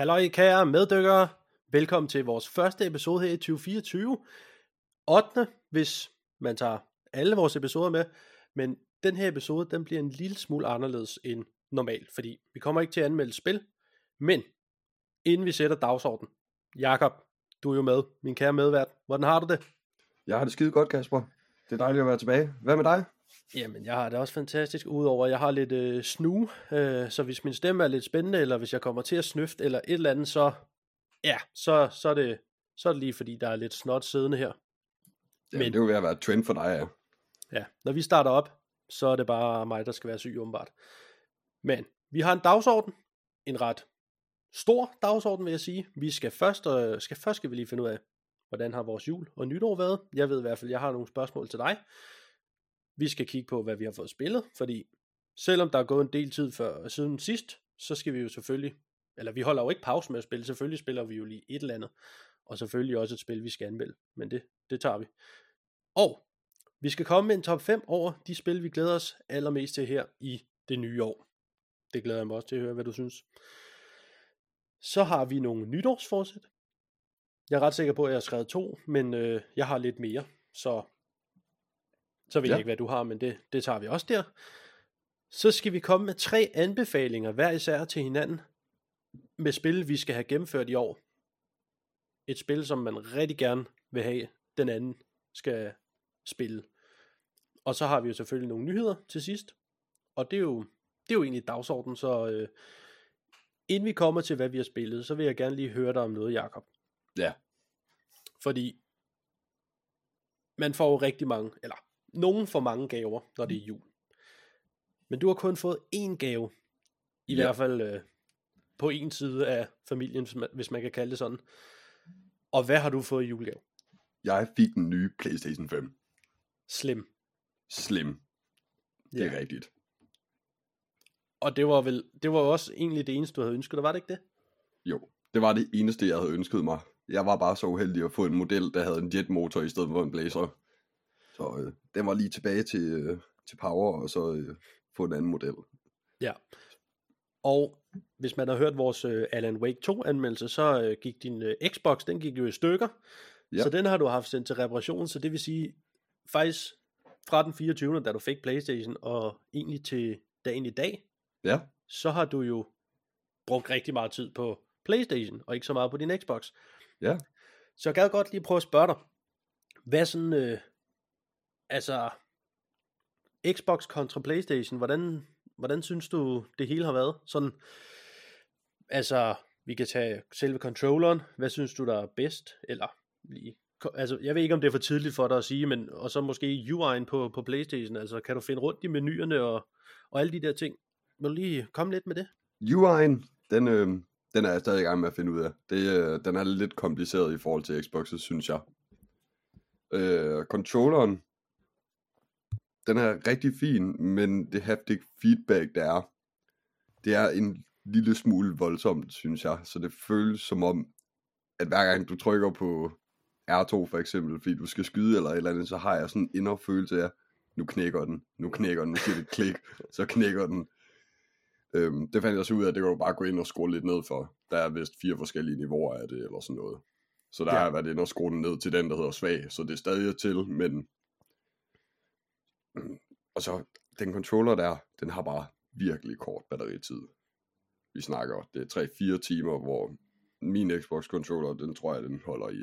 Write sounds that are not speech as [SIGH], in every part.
Halløj kære meddykkere. Velkommen til vores første episode her i 2024. 8. hvis man tager alle vores episoder med. Men den her episode, den bliver en lille smule anderledes end normalt, fordi vi kommer ikke til at anmelde spil. Men inden vi sætter dagsordenen, Jakob, du er jo med, min kære medvært. Hvordan har du det? Jeg har det skide godt, Kasper. Det er dejligt at være tilbage. Hvad med dig? Jamen, jeg har det også fantastisk, udover at jeg har lidt øh, snu, øh, så hvis min stemme er lidt spændende, eller hvis jeg kommer til at snøfte, eller et eller andet, så, ja, så, så, er, det, så er det lige fordi, der er lidt snot siddende her. Jamen, Men, det at være et trend for dig, ja. Ja, når vi starter op, så er det bare mig, der skal være syg, åbenbart. Men vi har en dagsorden, en ret stor dagsorden, vil jeg sige. Vi skal først, øh, skal først skal vi lige finde ud af, hvordan har vores jul og nytår været. Jeg ved i hvert fald, jeg har nogle spørgsmål til dig. Vi skal kigge på, hvad vi har fået spillet, fordi selvom der er gået en del tid før, siden sidst, så skal vi jo selvfølgelig, eller vi holder jo ikke pause med at spille, selvfølgelig spiller vi jo lige et eller andet, og selvfølgelig også et spil, vi skal anmelde, men det, det tager vi. Og vi skal komme med en top 5 over de spil, vi glæder os allermest til her i det nye år. Det glæder jeg mig også til at høre, hvad du synes. Så har vi nogle nytårsforsæt. Jeg er ret sikker på, at jeg har skrevet to, men øh, jeg har lidt mere, så så ved ja. jeg ikke, hvad du har, men det, det tager vi også der. Så skal vi komme med tre anbefalinger hver især til hinanden med spil, vi skal have gennemført i år. Et spil, som man rigtig gerne vil have, den anden skal spille. Og så har vi jo selvfølgelig nogle nyheder til sidst. Og det er jo, det er jo egentlig dagsordenen, så øh, inden vi kommer til, hvad vi har spillet, så vil jeg gerne lige høre dig om noget, Jakob. Ja. Fordi man får jo rigtig mange, eller nogen får mange gaver, når det er jul. Men du har kun fået én gave, i ja. hvert fald øh, på en side af familien, hvis man kan kalde det sådan. Og hvad har du fået i julegave? Jeg fik den nye PlayStation 5. Slim. Slim. Det er ja. rigtigt. Og det var vel, det var også egentlig det eneste, du havde ønsket dig, var det ikke det? Jo, det var det eneste, jeg havde ønsket mig. Jeg var bare så uheldig at få en model, der havde en jetmotor i stedet for en blazer. Så øh, den var lige tilbage til, øh, til Power, og så øh, få en anden model. Ja. Og hvis man har hørt vores øh, Alan Wake 2 anmeldelse, så øh, gik din øh, Xbox, den gik jo i stykker. Ja. Så den har du haft sendt til reparation, så det vil sige, faktisk fra den 24. da du fik Playstation, og egentlig til dagen i dag, ja. så har du jo brugt rigtig meget tid på Playstation, og ikke så meget på din Xbox. Ja. Så jeg gad godt lige prøve at spørge dig, hvad sådan, øh, altså, Xbox kontra Playstation, hvordan, hvordan synes du, det hele har været? Sådan, altså, vi kan tage selve controlleren. Hvad synes du, der er bedst? Eller lige, altså, jeg ved ikke, om det er for tidligt for dig at sige, men og så måske UI'en på, på Playstation. Altså, kan du finde rundt i menuerne og, og alle de der ting? Vil du lige komme lidt med det? UI'en, den, øh, den er jeg stadig i gang med at finde ud af. Det, øh, den er lidt kompliceret i forhold til Xbox'et, synes jeg. Øh, controlleren, den er rigtig fin, men det haptic feedback, der er, det er en lille smule voldsomt, synes jeg. Så det føles som om, at hver gang du trykker på R2 for eksempel, fordi du skal skyde eller et eller andet, så har jeg sådan en indre følelse af, nu knækker den, nu knækker den, nu siger det klik, så knækker den. Øhm, det fandt jeg så ud af, at det kan du bare gå ind og skrue lidt ned for. Der er vist fire forskellige niveauer af det, eller sådan noget. Så der ja. har jeg været inde og skrue den ned til den, der hedder svag, så det er stadig til, men [CLEARS THROAT] og så den controller der, den har bare virkelig kort batteritid. Vi snakker, det er 3-4 timer, hvor min Xbox controller, den tror jeg, den holder i,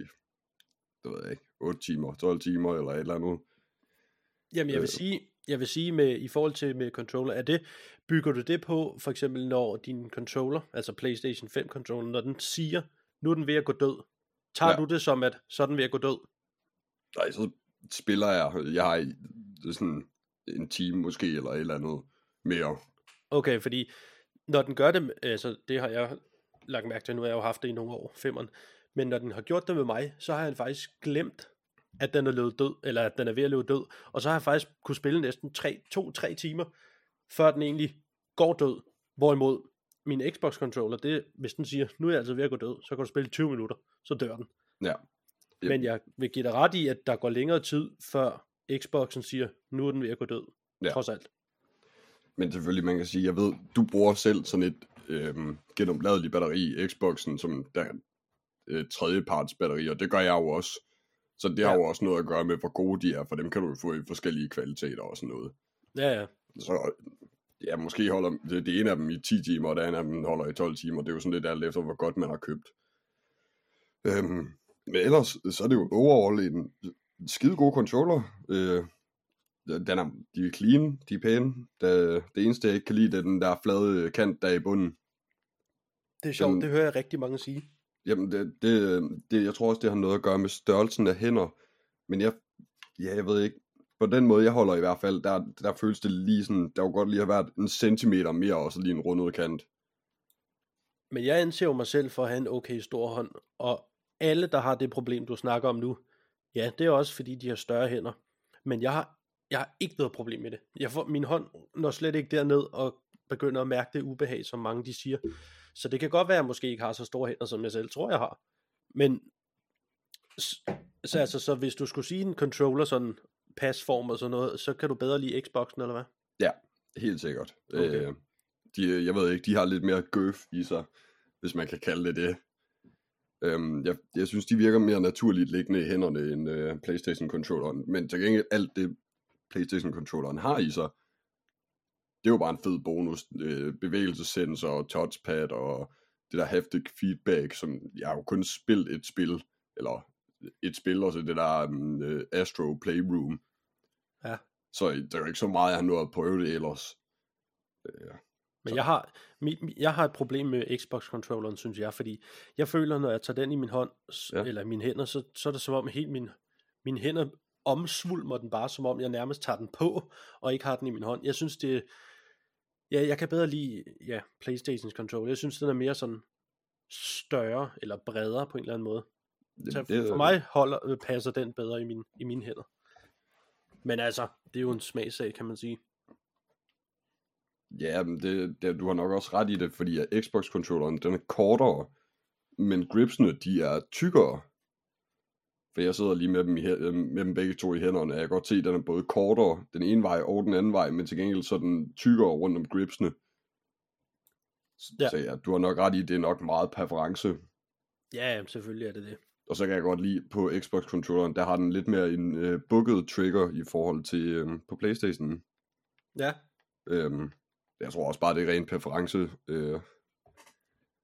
det ved jeg ikke, 8 timer, 12 timer eller et eller andet. Jamen jeg vil øh. sige, jeg vil sige med, i forhold til med controller, er det, bygger du det på, for eksempel når din controller, altså PlayStation 5 controller, når den siger, nu er den ved at gå død, tager ja. du det som, at så er den ved at gå død? Nej, så spiller jeg, jeg har sådan en time måske, eller et eller andet mere. Okay, fordi når den gør det, altså det har jeg lagt mærke til, nu har jeg jo haft det i nogle år, femmeren, men når den har gjort det med mig, så har jeg faktisk glemt, at den er løbet død, eller at den er ved at løbe død, og så har jeg faktisk kunne spille næsten 2-3 timer, før den egentlig går død, hvorimod min Xbox controller, det, hvis den siger, nu er jeg altså ved at gå død, så kan du spille 20 minutter, så dør den. Ja. Yep. Men jeg vil give dig ret i, at der går længere tid, før Xboxen siger, nu er den ved at gå død. Ja. Trods alt. Men selvfølgelig, man kan sige, jeg ved, du bruger selv sådan et øh, gennemladelig batteri i Xboxen, som der øh, tredjeparts batteri, og det gør jeg jo også. Så det ja. har jo også noget at gøre med, hvor gode de er, for dem kan du jo få i forskellige kvaliteter og sådan noget. Ja, ja. Så ja, måske holder det, det ene af dem i 10 timer, og det andet af dem holder i 12 timer. Det er jo sådan lidt alt efter, hvor godt man har købt. Øhm, men ellers, så er det jo overall en skide god controller. Øh, den er, de er clean, de er pæne. Det, det eneste, jeg ikke kan lide, det er den der flade kant, der er i bunden. Det er sjovt, den, det hører jeg rigtig mange sige. Jamen, det, det, det, jeg tror også, det har noget at gøre med størrelsen af hænder. Men jeg, ja, jeg ved ikke, på den måde, jeg holder i hvert fald, der, der føles det lige sådan, der jo godt lige have været en centimeter mere, og så lige en rundet kant. Men jeg anser jo mig selv for at have en okay stor hånd, og alle, der har det problem, du snakker om nu, ja, det er også fordi, de har større hænder. Men jeg har, jeg har ikke noget problem med det. Jeg får, min hånd når slet ikke derned og begynder at mærke det ubehag, som mange de siger. Så det kan godt være, at jeg måske ikke har så store hænder, som jeg selv tror, jeg har. Men så, altså, så hvis du skulle sige en controller sådan pasform og sådan noget, så kan du bedre lide Xboxen, eller hvad? Ja, helt sikkert. Okay. Øh, de, jeg ved ikke, de har lidt mere gøf i sig, hvis man kan kalde det det. Øhm, jeg, jeg synes, de virker mere naturligt liggende i hænderne end øh, Playstation-controlleren, men til gengæld alt det, Playstation-controlleren har i sig, det jo bare en fed bonus. Øh, bevægelsessensor, touchpad og det der haptic feedback, som jeg har jo kun spillet et spil, eller et spil, og så det der um, Astro Playroom. Ja. Så det er jo ikke så meget, jeg har nået at prøve det ellers. Øh, Men jeg har, jeg har et problem med Xbox-controlleren, synes jeg, fordi jeg føler, når jeg tager den i min hånd, ja. eller mine hænder, så, så er det som om helt min, mine hænder omsvulmer den bare, som om jeg nærmest tager den på, og ikke har den i min hånd. Jeg synes, det ja, jeg kan bedre lide ja, Playstations controller. Jeg synes, den er mere sådan større, eller bredere på en eller anden måde. Det, så det, for mig holder, øh, passer den bedre i, min, i mine hænder. Men altså, det er jo en smagsag, kan man sige. Ja, men det, det, du har nok også ret i det, fordi Xbox-controlleren, den er kortere, men gripsene, de er tykkere. For jeg sidder lige med dem, i, med dem begge to i hænderne, og jeg kan godt se, at den er både kortere den ene vej og den anden vej, men til gengæld så er den tykkere rundt om gripsene. Ja. Så ja, du har nok ret i, at det er nok meget præference. Ja, selvfølgelig er det det. Og så kan jeg godt lide på Xbox-controlleren, der har den lidt mere en øh, bukket trigger i forhold til øh, på Playstation. Ja. Øhm, jeg tror også bare, det er ren præference, øh,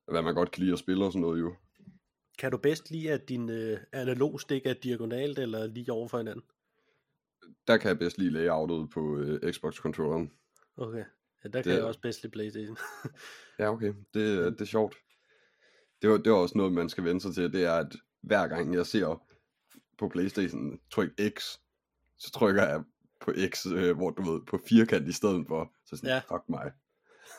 hvad man godt kan lide at spille og sådan noget jo. Kan du bedst lide, at din øh, analog stik er diagonalt eller lige over for hinanden? Der kan jeg bedst lide layoutet på øh, Xbox-controlleren. Okay. Ja, der kan det... jeg også bedst lide Playstation. [LAUGHS] ja, okay. Det, det er sjovt. Det var, det var også noget, man skal vende sig til. Det er, at hver gang jeg ser på Playstation tryk X, så trykker jeg på X, øh, hvor du ved, på firkant i stedet for. Så sådan, ja. fuck mig.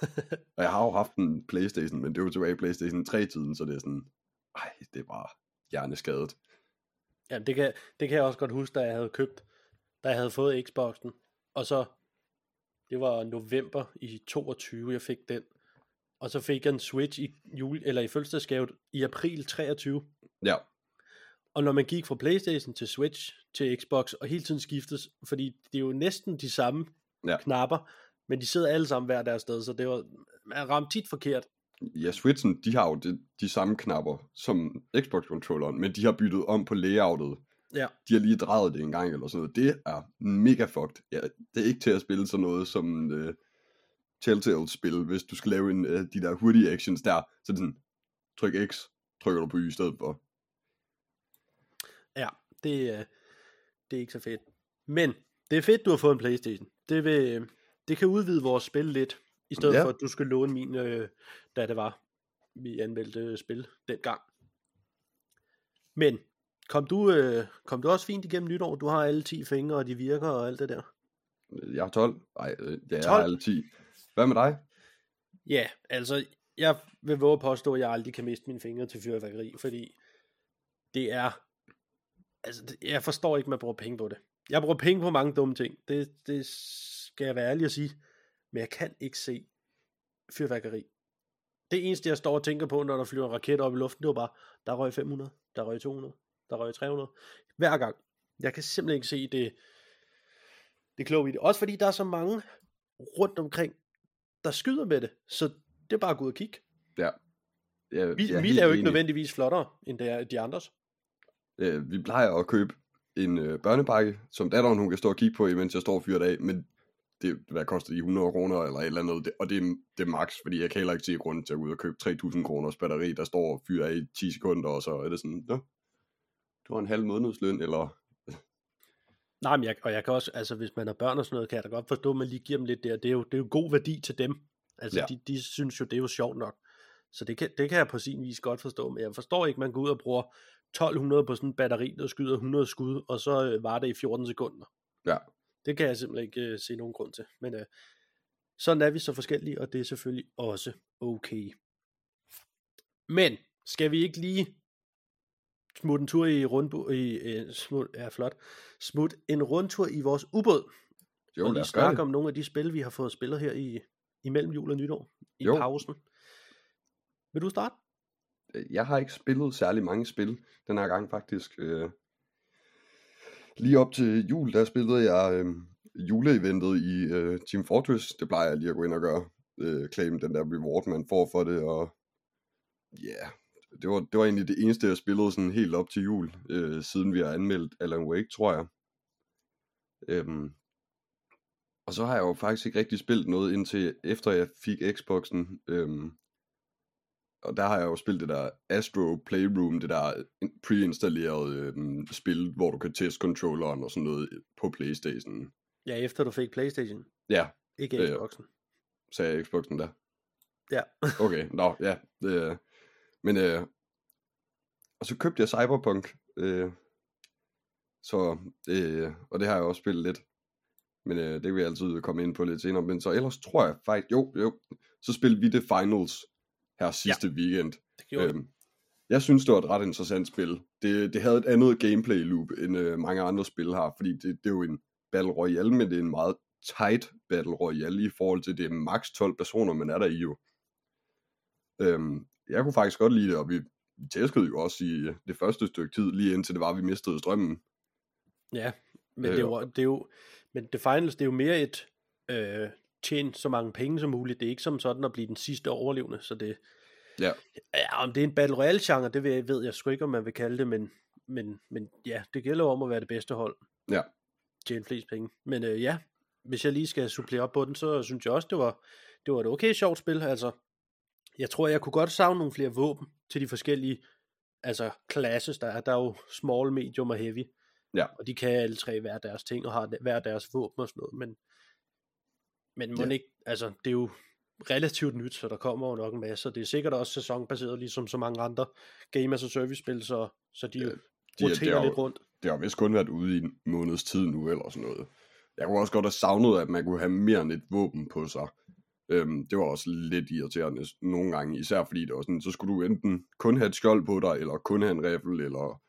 [LAUGHS] og jeg har jo haft en Playstation, men det var tilbage i Playstation 3-tiden, så det er sådan, ej, det bare hjerneskadet. Ja, det kan, det kan jeg også godt huske, da jeg havde købt, da jeg havde fået Xboxen, og så, det var november i 22, jeg fik den, og så fik jeg en Switch i jul, eller i fødselsdagsgave i april 23. Ja. Og når man gik fra Playstation til Switch til Xbox, og hele tiden skiftes, fordi det er jo næsten de samme ja. knapper, men de sidder alle sammen hver deres sted, så det var, man ramt tit forkert. Ja, Switchen, de har jo de, de samme knapper som Xbox-controlleren, men de har byttet om på layoutet. Ja. De har lige drejet det en gang eller sådan noget. Det er mega fucked. Ja, det er ikke til at spille sådan noget som uh, Telltale-spil, hvis du skal lave en, uh, de der hurtige actions der. Så det er sådan, tryk X, trykker du på Y i stedet for. Ja, det, uh, det er ikke så fedt. Men det er fedt, du har fået en Playstation. Det, vil, det kan udvide vores spil lidt, i stedet ja. for at du skal låne min, øh, da det var, vi anmeldte spil dengang. Men, kom du, øh, kom du også fint igennem nytår? Du har alle 10 fingre, og de virker og alt det der. Jeg har 12. Nej, øh, jeg 12? har alle 10. Hvad med dig? Ja, altså, jeg vil våge at påstå, at jeg aldrig kan miste mine fingre til fyrværkeri, fordi det er, altså, jeg forstår ikke, at man bruger penge på det. Jeg bruger penge på mange dumme ting, det, det skal jeg være ærlig at sige, men jeg kan ikke se fyrværkeri. Det eneste, jeg står og tænker på, når der flyver en raket op i luften, det var bare, der røg 500, der røg 200, der røg 300. Hver gang. Jeg kan simpelthen ikke se det, det kloge i det. Også fordi der er så mange rundt omkring, der skyder med det. Så det er bare at gå ud og kigge. Ja. Jeg, Vi, helt er jo ikke enig. nødvendigvis flottere, end det er de andres. Øh, vi plejer at købe en øh, børnepakke, som datteren hun kan stå og kigge på, imens jeg står og fyrer af, men det, hvad koster de 100 kroner eller et eller andet, det, og det, det er max, fordi jeg kan heller ikke se grund til at gå ud og købe 3000 kroners batteri, der står og fyrer i 10 sekunder, og så er det sådan, Nå, du har en halv månedsløn, eller [LAUGHS] Nej, men jeg, og jeg kan også, altså hvis man har børn og sådan noget, kan jeg da godt forstå, at man lige giver dem lidt der. Det er jo, det er jo god værdi til dem. Altså Ja. ja. de, de synes jo, det er jo sjovt nok. Så det kan, det kan jeg på sin vis godt forstå, men jeg forstår ikke, man går ud og bruger 1200 på sådan en batteri, der skyder 100 skud, og så øh, var det i 14 sekunder. Ja. Det kan jeg simpelthen ikke øh, se nogen grund til. Men øh, sådan er vi så forskellige, og det er selvfølgelig også okay. Men skal vi ikke lige smutte en tur i rundbo i øh, smut, ja, flot. Smut en rundtur i vores ubåd jo, og lige snakke om nogle af de spil, vi har fået spillet her i imellem jul og nytår i Jo. pausen. Vil du starte? Jeg har ikke spillet særlig mange spil den her gang faktisk. Øh, lige op til jul, der spillede jeg øh, juleeventet i øh, Team Fortress. Det plejer jeg lige at gå ind og gøre. Øh, claim den der reward, man får for det. Og ja, yeah, det var, det var egentlig det eneste, jeg spillede sådan helt op til jul, øh, siden vi har anmeldt Alan Wake, tror jeg. Øhm, og så har jeg jo faktisk ikke rigtig spillet noget indtil efter jeg fik Xboxen. Øhm, og der har jeg jo spillet det der Astro Playroom, det der preinstalleret øhm, spil, hvor du kan teste controlleren og sådan noget på Playstation. Ja, efter du fik Playstation. Ja, Ikke Øh, Xboxen. sagde jeg Xboxen der. Ja. [LAUGHS] Okay, nå, ja. Øh, men, øh, og så købte jeg Cyberpunk. Øh, så, øh, og det har jeg også spillet lidt. Men øh, det kan vi altid komme ind på lidt senere. Men så ellers tror jeg faktisk, jo, jo, så spillede vi det Finals her sidste ja. weekend. Det gjorde Øhm, jeg synes, det var et ret interessant spil. Det, det havde et andet gameplay loop, end øh, mange andre spil har, fordi det, det er jo en Battle Royale, men det er en meget tight Battle Royale i forhold til, det er maks 12 personer, man er der i jo. Øhm, jeg kunne faktisk godt lide det, og vi, vi tæskede jo også i øh, det første stykke tid, lige indtil det var, at vi mistede strømmen. Ja, men Øh, det, jo, det er jo, men det finals, det er jo mere et øh, tjene så mange penge som muligt. Det er ikke som sådan at blive den sidste overlevende, så det, Ja. ja om det er en Battle Royale genre, det ved jeg, ved jeg sgu ikke, om man vil kalde det, men, men, men ja, det gælder om at være det bedste hold. Ja. Tjene flest penge. Men øh, ja, hvis jeg lige skal supplere op på den, så synes jeg også, det var, det var et okay sjovt spil. Altså, jeg tror, jeg kunne godt savne nogle flere våben til de forskellige altså classes, der er. Der er jo small, medium og heavy. Ja. Og de kan alle tre hver deres ting og har hver deres våben og sådan noget. Men, men må Ja. ikke, altså, det er jo relativt nyt, så der kommer jo nok en masse. Og det er sikkert også sæsonbaseret, ligesom så mange andre Game as a Service spil, så, så de, Ja, de er- roterer det jo- lidt rundt. Det har vist kun været ude i en måneds tid nu, eller sådan noget. Jeg kunne også godt have savnet, at man kunne have mere end et våben på sig. Øhm, det var også lidt irriterende nogle gange, især fordi det var sådan, så skulle du enten kun have et skjold på dig, eller kun have en riffel, eller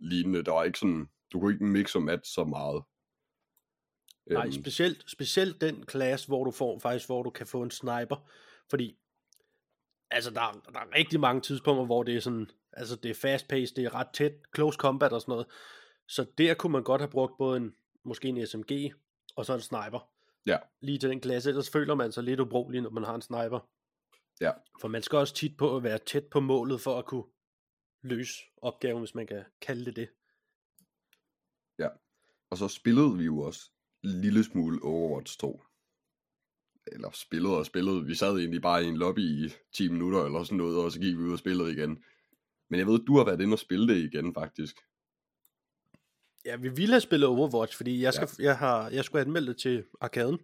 lignende. Der var ikke sådan, du kunne ikke mix og match så meget. Nej, Øhm, specielt, specielt den klasse, hvor du får faktisk, hvor du kan få en sniper, fordi altså der, er- der er rigtig mange tidspunkter, hvor det er sådan, altså det er fast paced, det er ret tæt, close combat og sådan noget, så der kunne man godt have brugt både en, måske en SMG, og så en sniper. Ja. Lige til den klasse, ellers føler man sig lidt ubrugelig, når man har en sniper. Ja. For man skal også tit på at være tæt på målet, for at kunne løse opgaven, hvis man kan kalde det det. Og så spillede vi jo også lille smule Overwatch 2. Eller spillede og spillede. Vi sad egentlig bare i en lobby i 10 minutter eller sådan noget, og så gik vi ud og spillede igen. Men jeg ved, du har været inde og spille det igen, faktisk. Ja, vi ville have spillet Overwatch, fordi jeg, skal, ja. jeg, har, jeg skulle anmelde det til arkaden,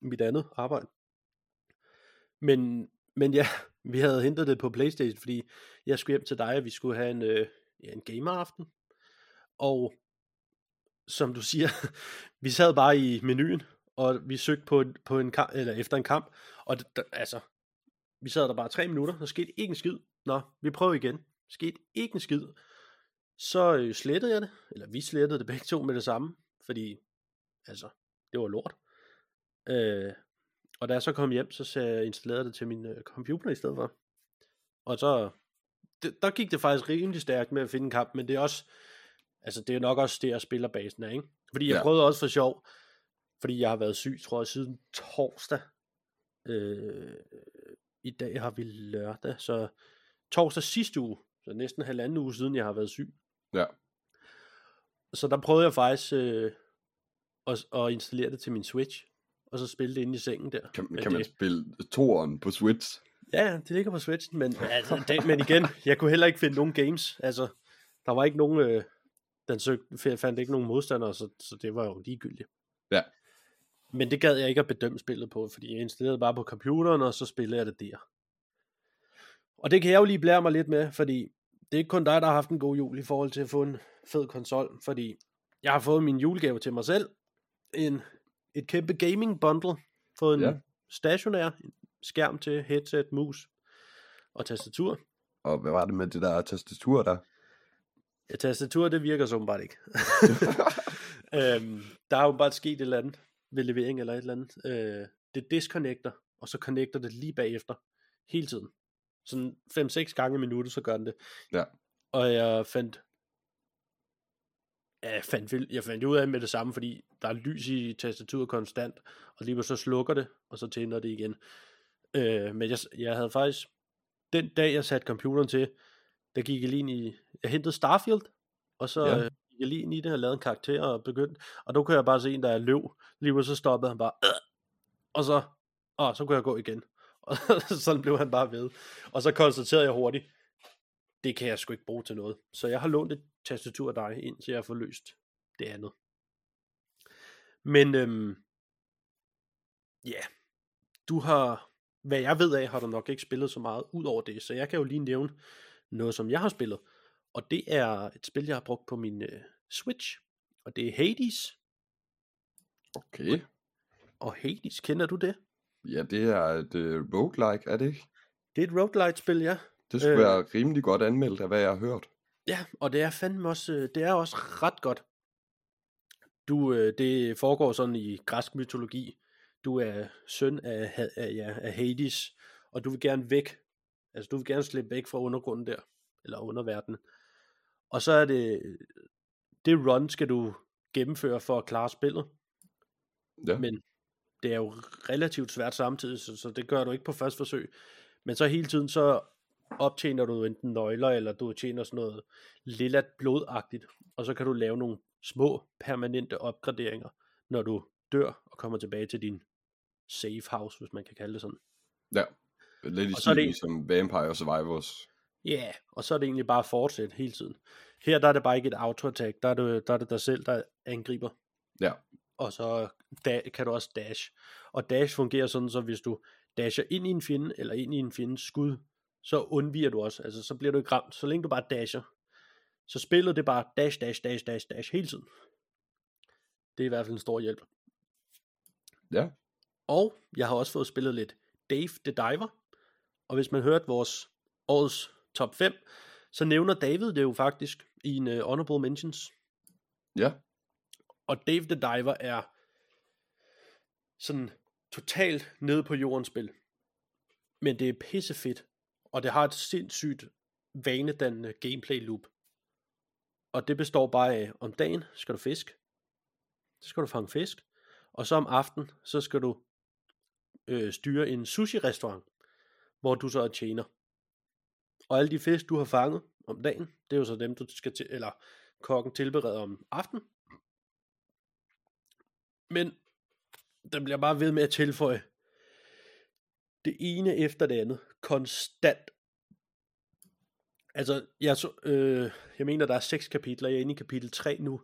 mit andet arbejde. Men, men ja, [LAUGHS] vi havde hentet det på Playstation, fordi jeg skulle hjem til dig, og vi skulle have en, øh, ja, en gameraften. Og som du siger, [LAUGHS] vi sad bare i menuen, og vi søgte på, en- på en kamp, eller efter en kamp, og det, der, altså, vi sad der bare tre minutter, der skete ikke en skid. Nå, vi prøver igen. Skete ikke en skid. Så øh, slettede jeg det, eller vi slettede det begge to med det samme, fordi, altså, det var lort. Øh, og da jeg så kom hjem, så sagde jeg, installerede det til min øh, computer i stedet for. Og så, det, der gik det faktisk rimelig stærkt med at finde en kamp, men det er også, altså det er nok også der, spillerbasen er, ikke? Fordi jeg Ja. prøvede også for sjov, fordi jeg har været syg, tror jeg, siden torsdag. Øh, i dag har vi lørdag, så torsdag sidste uge, så næsten halvanden uge siden, jeg har været syg. Ja. Så der prøvede jeg faktisk øh, at, at installere det til min Switch, og så spille det inde i sengen der. Kan, kan man det, spille toeren på Switch? Ja, ja, det ligger på Switchen, men, altså, det, men igen, jeg kunne heller ikke finde nogen games. Altså, der var ikke nogen, øh, den søgte, fandt ikke nogen modstandere, så, så det var jo ligegyldigt. Ja. Men det gad jeg ikke at bedømme spillet på, fordi jeg installerede bare på computeren, og så spillede jeg det der. Og det kan jeg jo lige blære mig lidt med, fordi det er ikke kun dig, der har haft en god jul i forhold til at få en fed konsol, fordi jeg har fået min julegave til mig selv, en, et kæmpe gaming bundle, fået en Ja. stationær skærm til headset, mus og tastatur. Og hvad var det med det der tastatur der? Ja, tastatur, det virker som bare ikke. [LAUGHS] [LAUGHS] øhm, der er jo bare sket et eller andet ved levering eller et eller andet. Øh, det disconnecter, og så connecter det lige bagefter. Hele tiden. Sådan 5-6 gange i minuttet, så gør den det. Ja. Og jeg fandt Ja, jeg fandt, jeg fandt ud af med det samme, fordi der er lys i tastaturet konstant, og lige så slukker det, og så tænder det igen. Øh, men jeg, jeg havde faktisk, den dag jeg satte computeren til, der gik jeg lige ind i, jeg hentede Starfield, og så Ja. øh, jeg lige ind i det og lavede en karakter og begyndte, og der kunne jeg bare se en, der er løv, lige så stoppede han bare, øh, og så, og så kunne jeg gå igen. [LAUGHS] Og sådan blev han bare ved. Og så konstaterede jeg hurtigt, det kan jeg sgu ikke bruge til noget. Så jeg har lånt et tastatur af dig, indtil jeg får løst det andet. Men øhm, ja, du har, hvad jeg ved af, har du nok ikke spillet så meget ud over det, så jeg kan jo lige nævne noget, som jeg har spillet. Og det er et spil, jeg har brugt på min øh, Switch, og det er Hades. Okay. Og Hades, kender du det? Ja, det er et uh, roguelike, er det ikke? Det er et roguelite-spil, ja. Det skulle Øh. øh... være rimelig godt anmeldt af, hvad jeg har hørt. Ja, og det er fandme også, øh, det er også ret godt. Du, øh, det foregår sådan i græsk mytologi. Du er søn af, af, ja, af Hades, og du vil gerne væk. Altså, du vil gerne slippe væk fra undergrunden der, eller underverdenen. Og så er det, det run skal du gennemføre for at klare spillet. Ja. Men det er jo relativt svært samtidig, så, så det gør du ikke på første forsøg. Men så hele tiden, så optjener du enten nøgler, eller du tjener sådan noget lilla blodagtigt, og så kan du lave nogle små permanente opgraderinger, når du dør og kommer tilbage til din safe house, hvis man kan kalde det sådan. Ja. Lidt i stil som Vampire Survivors. Ja, yeah, og så er det egentlig bare at fortsætte hele tiden. Her der er det bare ikke et auto-attack, der er det, der er det dig selv, der angriber. Ja. Og så da, kan du også dash. Og dash fungerer sådan, så hvis du dasher ind i en fjende, eller ind i en fjendes skud, så undviger du også. Altså, så bliver du ikke ramt, så længe du bare dasher. Så spillet det bare dash, dash, dash, dash, dash hele tiden. Det er i hvert fald en stor hjælp. Ja. Og jeg har også fået spillet lidt Dave the Diver. Og hvis man hørte vores årets top 5, så nævner David det jo faktisk i en uh, honorable mentions. Ja. Og Dave the Diver er sådan totalt nede på jordens spil. Men det er pissefedt. Og det har et sindssygt vanedannende gameplay loop. Og det består bare af, om dagen skal du fisk. Så skal du fange fisk. Og så om aftenen, så skal du øh, styre en sushi-restaurant, hvor du så er tjener. Og alle de fisk, du har fanget om dagen, det er jo så dem, du skal til, eller kokken tilbereder om aftenen. Men der bliver bare ved med at tilføje det ene efter det andet, konstant. Altså, jeg, så, øh, jeg mener, der er seks kapitler, jeg er inde i kapitel 3 nu,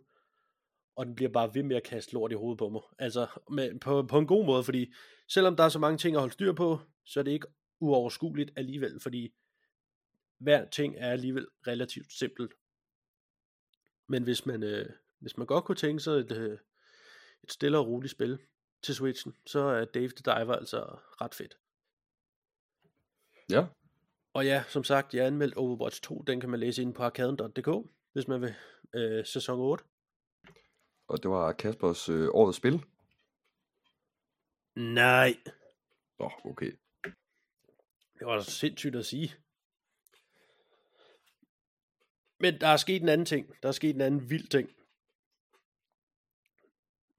og den bliver bare ved med at kaste lort i hovedet på mig. Altså, med, på, på en god måde, fordi selvom der er så mange ting at holde styr på, så er det ikke uoverskueligt alligevel, fordi hver ting er alligevel relativt simpelt. Men hvis man, øh, hvis man godt kunne tænke sig et, øh, et stille og roligt spil til Switchen, så er Dave the Diver altså ret fedt. Ja. Og ja, som sagt, jeg har anmeldt Overwatch 2, den kan man læse inde på arkaden.dk, hvis man vil øh, sæson 8. Og det var Kaspers øh, årets spil. Nej, Nå, okay. det var sindssygt at sige. Men der er sket en anden ting. Der er sket en anden vild ting.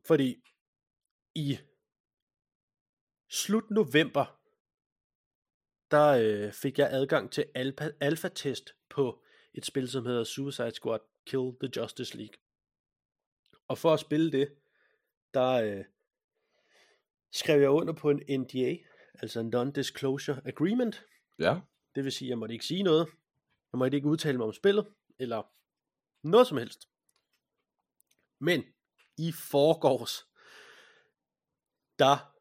Fordi i slut november der øh, fik jeg adgang til alfa, alfa-test på et spil, som hedder Suicide Squad Kill the Justice League. Og for at spille det, der øh, skrev jeg under på en NDA, altså en Non-Disclosure Agreement. Ja. Det vil sige, at jeg måtte ikke sige noget. Jeg måtte ikke udtale mig om spillet, eller noget som helst. Men i forgårs, der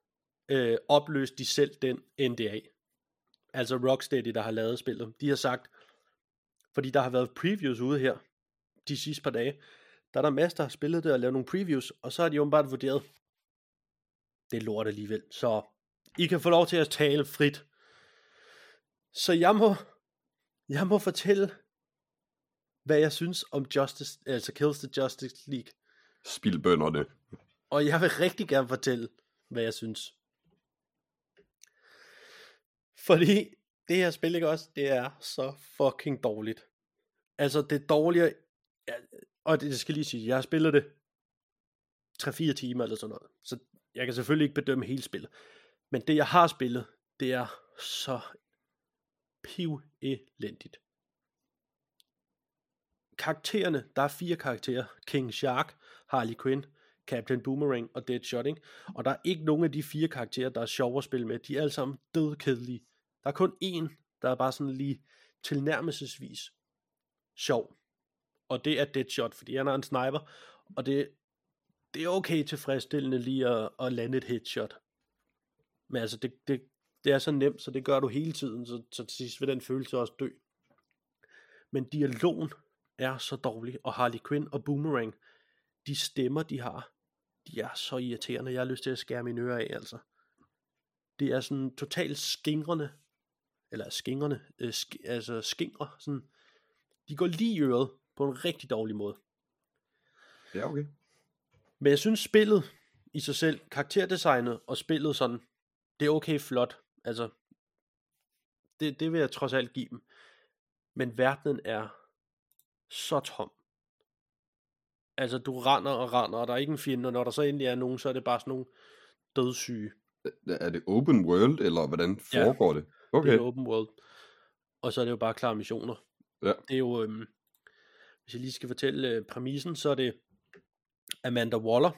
øh, opløste de selv den NDA. Altså Rocksteady, der har lavet spillet. De har sagt, fordi der har været previews ude her, de sidste par dage, der er der masser, der har spillet det og lavet nogle previews, og så har de åbenbart vurderet, det er lort alligevel, så I kan få lov til at tale frit. Så jeg må, jeg må fortælle, hvad jeg synes om Justice, altså Kills the Justice League. Spil bønderne. Og jeg vil rigtig gerne fortælle, hvad jeg synes. Fordi det her spil, ikke også, det er så fucking dårligt. Altså, det er dårligere, ja, og det, det skal lige sige, jeg har spillet det 3-4 timer eller sådan noget, så jeg kan selvfølgelig ikke bedømme hele spillet. Men det, jeg har spillet, det er så piv elendigt. Karaktererne, der er fire karakterer. King Shark, Harley Quinn, Captain Boomerang og Deadshot, ikke? Og der er ikke nogen af de fire karakterer, der er sjove at spille med. De er alle sammen dødkedelige. Der er kun én, der er bare sådan lige tilnærmelsesvis sjov. Og det er Deadshot, fordi han er en sniper, og det, det er okay tilfredsstillende lige at, at lande et headshot. Men altså, det, det, det er så nemt, så det gør du hele tiden, så, så til sidst vil den følelse også dø. Men dialogen er så dårlig, og Harley Quinn og Boomerang, de stemmer, de har, de er så irriterende, jeg har lyst til at skære mine ører af, altså. Det er sådan totalt skingrende, eller skingrende, øh, sk- altså skingre, sådan, de går lige i øret, på en rigtig dårlig måde. Ja, okay. Men jeg synes spillet i sig selv, karakterdesignet og spillet sådan, det er okay flot. Altså, det, det vil jeg trods alt give dem. Men verdenen er så tom. Altså, du render og render, og der er ikke en fjende, og når der så endelig er nogen, så er det bare sådan nogle dødssyge. Er det open world, eller hvordan Ja. foregår det? Okay. Det er open world. Og så er det jo bare klare missioner. Ja. Det er jo, øhm, hvis jeg lige skal fortælle øh, præmissen, så er det Amanda Waller.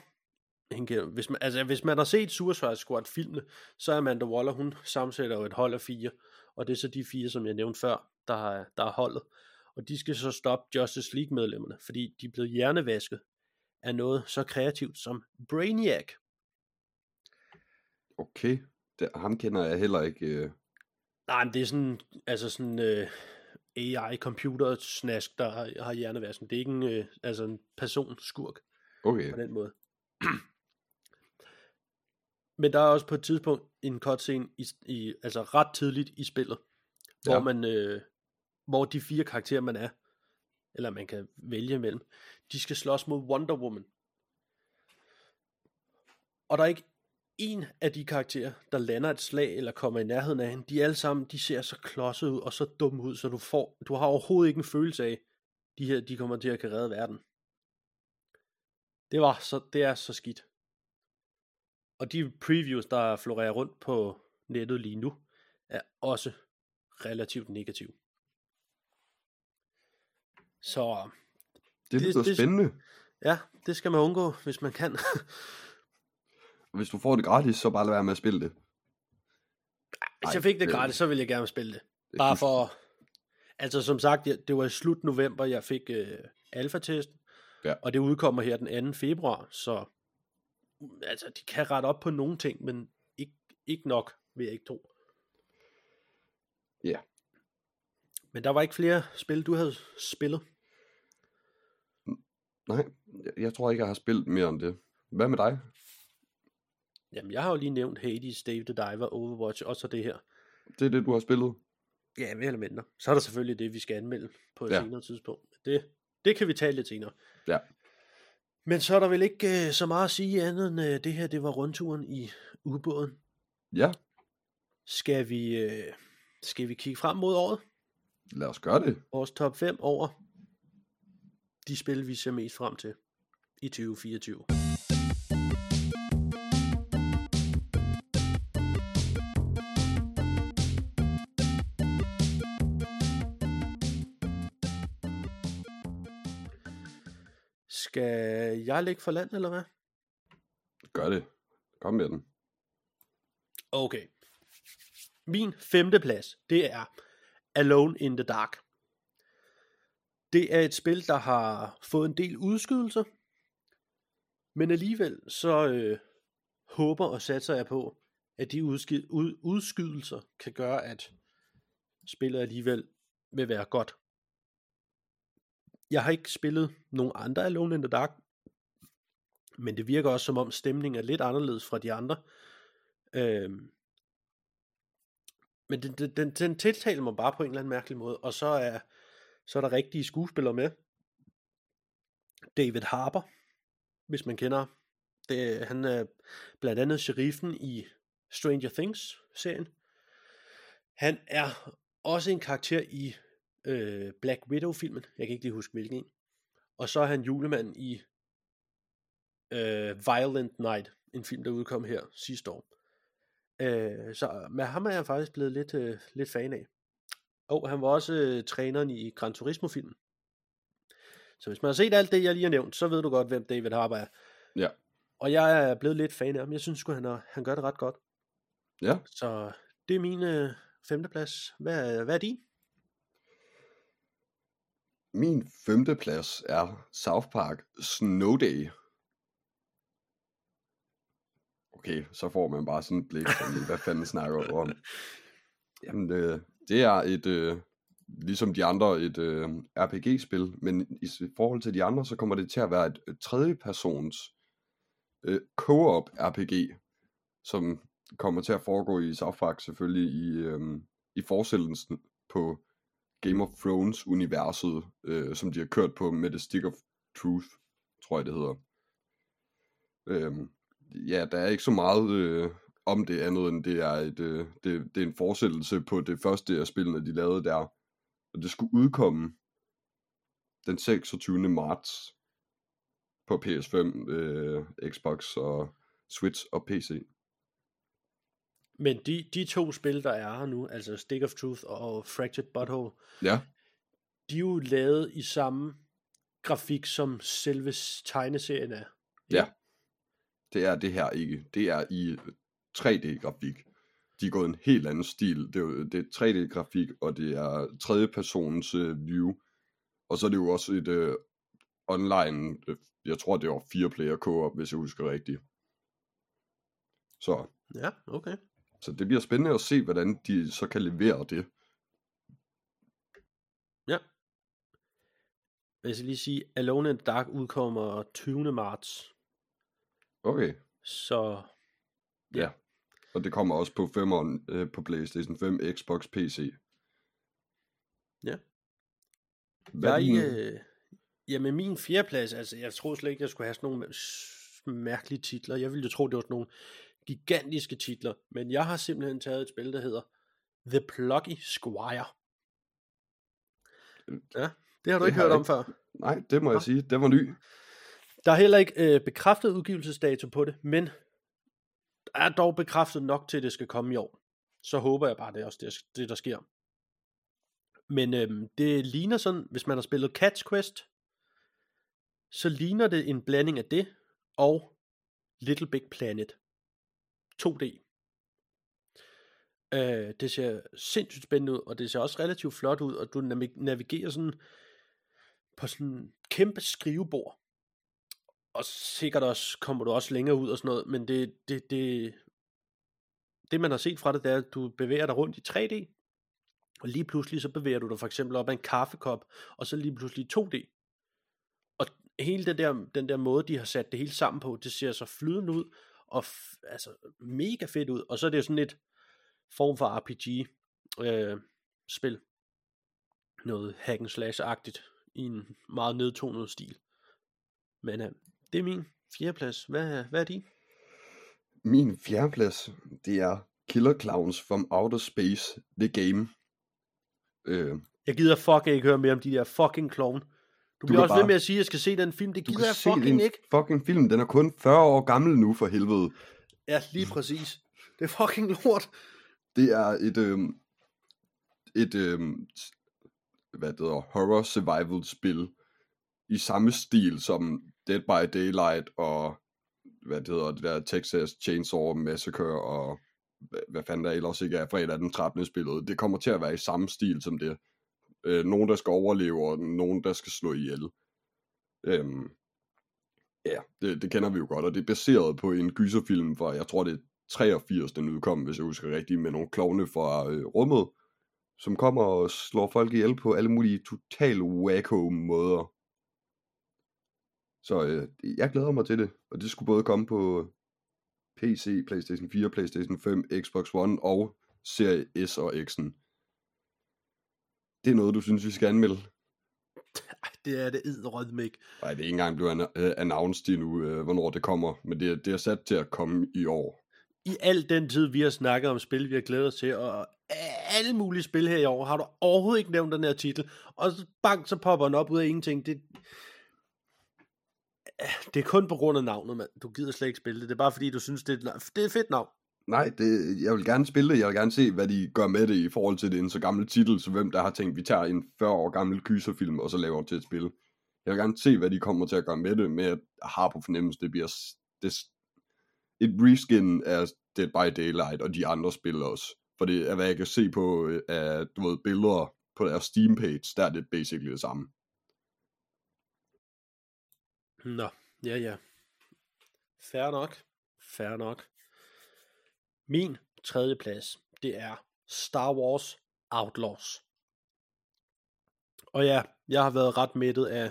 Hende hvis, man, altså, hvis man har set Suicide Squad filmene, så er Amanda Waller, hun sammensætter jo et hold af fire. Og det er så de fire, som jeg nævnte før, der er, der er holdet. Og de skal så stoppe Justice League medlemmerne, fordi de er blevet hjernevasket af noget så kreativt som Brainiac. Okay. Det, ham kender jeg heller ikke. Øh. Nej, men det er sådan, altså sådan øh, AI-computer-snask, der har, har hjernevasken. Det er ikke en, øh, altså en person skurk Okay. på den måde. [CLEARS THROAT] Men der er også på et tidspunkt en cutscene, i, i, altså ret tidligt i spillet, hvor Ja. man, øh, hvor de fire karakterer, man er, eller man kan vælge imellem, de skal slås mod Wonder Woman. Og der er ikke en af de karakterer, der lander et slag eller kommer i nærheden af hende. De alle sammen, de ser så klodset ud og så dumme ud, så du får, du har overhovedet ikke en følelse af, de her, de kommer til at kan redde verden. Det var så, det er så skidt. Og de previews, der florerer rundt på nettet lige nu, er også relativt negative. Så Det lyder det- spændende. ja, det skal man undgå, hvis man kan. [LAUGHS] Hvis du får det gratis, så bare lad være med at spille det. Hvis Ej, jeg fik det gratis, så ville jeg gerne spille det. det Bare for, altså som sagt, det var i slut november, jeg fik øh, alfa-test, Ja. og det udkommer her den 2. februar, så altså, de kan rette op på nogle ting, men ikke, ikke nok, vil jeg ikke tro. Ja. Men der var ikke flere spil, du havde spillet? Nej, jeg, tror ikke, jeg har spillet mere om det. Hvad med dig? Jamen, jeg har jo lige nævnt Hades, Dave the Diver, Overwatch, og så det her. Det er det, du har spillet? Ja, mere eller mindre. Så er der selvfølgelig det, vi skal anmelde på et ja. senere tidspunkt. Det, det kan vi tale lidt senere. Ja. Men så er der vel ikke øh, så meget at sige andet end øh, det her, det var rundturen i ubåden. Ja, Skal vi, øh, skal vi kigge frem mod året? lad os gøre det. Vores top 5 over de spil, vi ser mest frem til i 2024. Skal jeg ligge for land, eller hvad? Gør det. Kom med den. Okay. Min femte plads, det er Alone in the Dark. Det er et spil, der har fået en del udskydelser, men alligevel så øh, håber og satser jeg på, at de udskid, ud, udskydelser kan gøre, at spillet alligevel vil være godt. Jeg har ikke spillet nogen andre Alone in the Dark, men det virker også som om stemningen er lidt anderledes fra de andre. Øhm, men den, den, den, den tiltaler mig bare på en eller anden mærkelig måde, og så er, så er der rigtige skuespillere med. David Harper, hvis man kender det, han er blandt andet sheriffen i Stranger Things-serien. Han er også en karakter i øh, Black Widow-filmen. Jeg kan ikke lige huske hvilken en. Og så er han julemand i øh, Violent Night, en film, der udkom her sidste år. Øh, så med ham er jeg faktisk blevet lidt, øh, lidt fan af. Og han var også øh, træneren i Gran Turismo-filmen. Så hvis man har set alt det, jeg lige har nævnt, så ved du godt, hvem David Harbour er. Ja. Og jeg er blevet lidt fan af ham. Jeg synes han, er, han gør det ret godt. Ja. Så det er min øh, femteplads. Hvad, hvad er din? Min femte plads er South Park Snow Day. Okay, så får man bare sådan et blik, sådan, hvad fanden snakker du om? [LAUGHS] Jamen, øh, det er et, øh, ligesom de andre, et øh, RPG-spil, men i forhold til de andre, så kommer det til at være et, et tredjepersons øh, co-op RPG, som kommer til at foregå i South Park selvfølgelig i, øh, i forestillelsen på Game of Thrones universet, øh, som de har kørt på med The Stick of Truth, tror jeg det hedder. Øh, ja, der er ikke så meget øh, om det andet, end det er, et, øh, det, det er en fortsættelse på det første af spillene, de lavede der. Og det skulle udkomme den 26. marts på PS5, øh, Xbox og Switch og PC. Men de, de to spil, der er her nu, altså Stick of Truth og Fractured Butthole, Ja, de er jo lavet i samme grafik, som selve tegneserien er. ja. Det er det her ikke. Det er i 3D-grafik. De er gået en helt anden stil. Det er, jo, det er 3D-grafik, og det er tredje persons øh, view. Og så er det jo også et øh, online, øh, jeg tror det var fire player co-op, hvis jeg husker rigtigt. Så, Ja, okay. så det bliver spændende at se, hvordan de så kan levere det. Ja. Jeg skal lige sige, Alone in the Dark udkommer 20. marts. Okay, Så ja. Og det kommer også på 5'eren øh, på PlayStation 5, Xbox, PC. Ja. Hvad jeg, din... øh, jamen min fjerdeplads, altså jeg tror slet ikke, jeg skulle have sådan nogle mærkelige titler. Jeg ville jo tro, det var sådan nogle gigantiske titler. Men jeg har simpelthen taget et spil, der hedder The Plucky Squire. Ja, det har du Det ikke har hørt om ikke. før. Nej, det må Nå. jeg sige. Det var ny. Der er heller ikke øh, bekræftet udgivelsesdato på det, men er dog bekræftet nok til, at det skal komme i år. Så håber jeg bare, det er også det, det der sker. Men øhm, det ligner sådan, hvis man har spillet Catch Quest, så ligner det en blanding af det og Little Big Planet 2D. Øh, det ser sindssygt spændende ud, og det ser også relativt flot ud, og du navigerer sådan på sådan en kæmpe skrivebord. Og sikkert også kommer du også længere ud og sådan noget, men det, det, det, det man har set fra det, det er, at du bevæger dig rundt i 3D, og lige pludselig så bevæger du dig for eksempel op af en kaffekop, og så lige pludselig 2D. Og hele den der, den der måde, de har sat det hele sammen på, det ser så flydende ud, og f- altså mega fedt ud. Og så er det jo sådan et form for RPG øh, spil. Noget hack and slash-agtigt, i en meget nedtonet stil. Men øh, det er min fjerdeplads. Hvad, hvad er din? Min fjerdeplads, det er Killer Clowns from Outer Space, The Game. Øh, Jeg gider fuck ikke høre mere om de der fucking clown. Du, bliver kan også ved bare- med at sige, at jeg skal se den film. Det du gider jeg fucking ikke. fucking film, den er kun 40 år gammel nu for helvede. Ja, lige præcis. Det er fucking lort. Det er et, øh, et øh, hvad det hedder, horror survival spil i samme stil som Dead by Daylight og hvad det hedder, det der Texas Chainsaw Massacre og hvad, hvad fanden der ellers ikke er fredag den 13. spillet. Det kommer til at være i samme stil som det. Øh, nogen, der skal overleve, og nogen, der skal slå ihjel. Øhm, ja, det, det kender vi jo godt, og det er baseret på en gyserfilm fra, jeg tror det er 83, den udkom, hvis jeg husker rigtigt, med nogle klovne fra øh, rummet, som kommer og slår folk ihjel på alle mulige total wacko måder. Så øh, jeg glæder mig til det, og det skulle både komme på PC, PlayStation 4, PlayStation 5, Xbox One og Serie S og X'en. Det er noget, du synes, vi skal anmelde? [LAUGHS] Ej, det er det edderødme ikke. Nej, det er ikke engang blevet an- announced endnu, øh, hvornår det kommer, men det, er, det er sat til at komme i år. I al den tid, vi har snakket om spil, vi har glædet os til, og alle mulige spil her i år, har du overhovedet ikke nævnt den her titel, og så bang, så popper den op ud af ingenting. Det, det er kun på grund af navnet, mand. Du gider slet ikke spille det. Det er bare fordi, du synes, det er, det er et fedt navn. Nej, det, jeg vil gerne spille det. Jeg vil gerne se, hvad de gør med det i forhold til det en så gammel titel, så hvem der har tænkt, vi tager en 40 år gammel kyserfilm, og så laver til et spil. Jeg vil gerne se, hvad de kommer til at gøre med det, med at har på fornemmelse, det bliver det, et reskin af Dead by Daylight og de andre spil også. For det er, hvad jeg kan se på øh, af, du ved, billeder på deres Steam page, der er det basically det samme. Nå, ja ja. Fair nok. Fair nok. Min tredje plads, det er Star Wars Outlaws. Og ja, jeg har været ret mættet af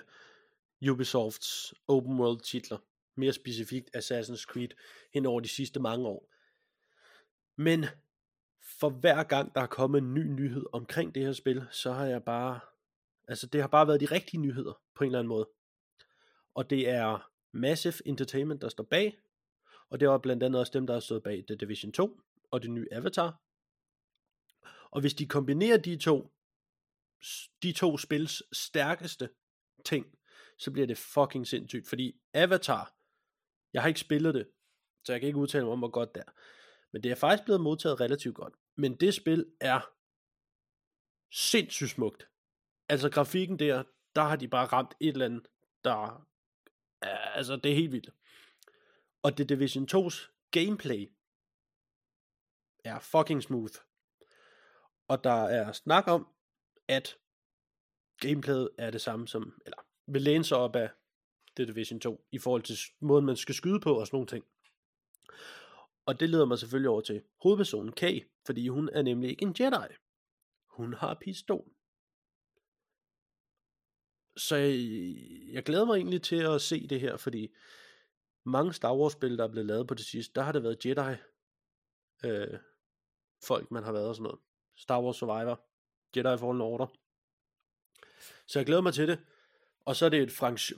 Ubisofts open world titler. Mere specifikt Assassin's Creed hen over de sidste mange år. Men for hver gang der er kommet en ny nyhed omkring det her spil, så har jeg bare, altså det har bare været de rigtige nyheder på en eller anden måde. Og det er Massive Entertainment, der står bag, og det var blandt andet også dem, der har stået bag The Division 2 og det nye Avatar. Og hvis de kombinerer de to, de to spils stærkeste ting, så bliver det fucking sindssygt, fordi Avatar, jeg har ikke spillet det, så jeg kan ikke udtale mig om, hvor godt det er. Men det er faktisk blevet modtaget relativt godt. Men det spil er sindssygt smukt. Altså grafikken der, der har de bare ramt et eller andet, der Øh, altså det er helt vildt. Og det Division 2's gameplay er fucking smooth. Og der er snak om, at gameplayet er det samme som, eller vil læne sig op af The Division 2, i forhold til måden, man skal skyde på og sådan nogle ting. Og det leder mig selvfølgelig over til hovedpersonen Kay, fordi hun er nemlig ikke en Jedi. Hun har pistol. Så jeg, jeg glæder mig egentlig til at se det her, fordi mange Star Wars spil, der er blevet lavet på det sidste, der har det været Jedi øh, folk, man har været og sådan noget. Star Wars Survivor, Jedi Fallen Order. Så jeg glæder mig til det. Og så er det et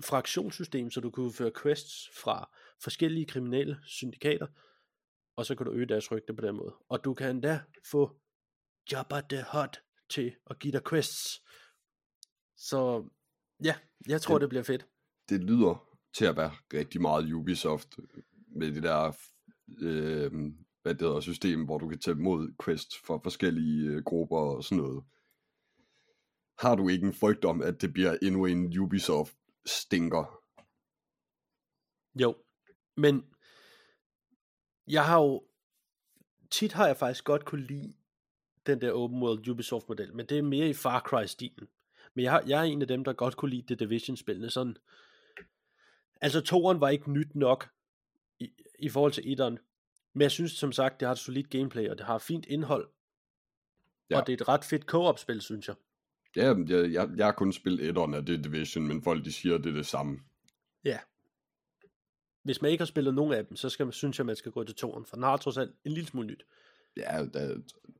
fraktionssystem, så du kan udføre quests fra forskellige kriminelle syndikater, og så kan du øge deres rygte på den måde. Og du kan endda få Jabba the Hutt til at give dig quests. Så ja, jeg tror, det, det bliver fedt. Det lyder til at være rigtig meget Ubisoft med det der øh, hvad det hedder, system, hvor du kan tage mod quests for forskellige øh, grupper og sådan noget. Har du ikke en frygt om, at det bliver endnu en Ubisoft stinker? Jo, men jeg har jo tit har jeg faktisk godt kunne lide den der open world Ubisoft model, men det er mere i Far Cry stilen. Men jeg, jeg er en af dem, der godt kunne lide The Division spillene sådan. Altså toren var ikke nyt nok i, i forhold til etteren, men jeg synes som sagt, det har et solidt gameplay, og det har fint indhold. Ja. Og det er et ret fedt co-op spil, synes jeg. Ja, jeg, jeg, jeg har kun spillet etteren af det Division, men folk de siger, at det er det samme. Ja. Hvis man ikke har spillet nogen af dem, så skal man, synes jeg, man skal gå til toren, for den har trods alt en lille smule nyt. Ja, jeg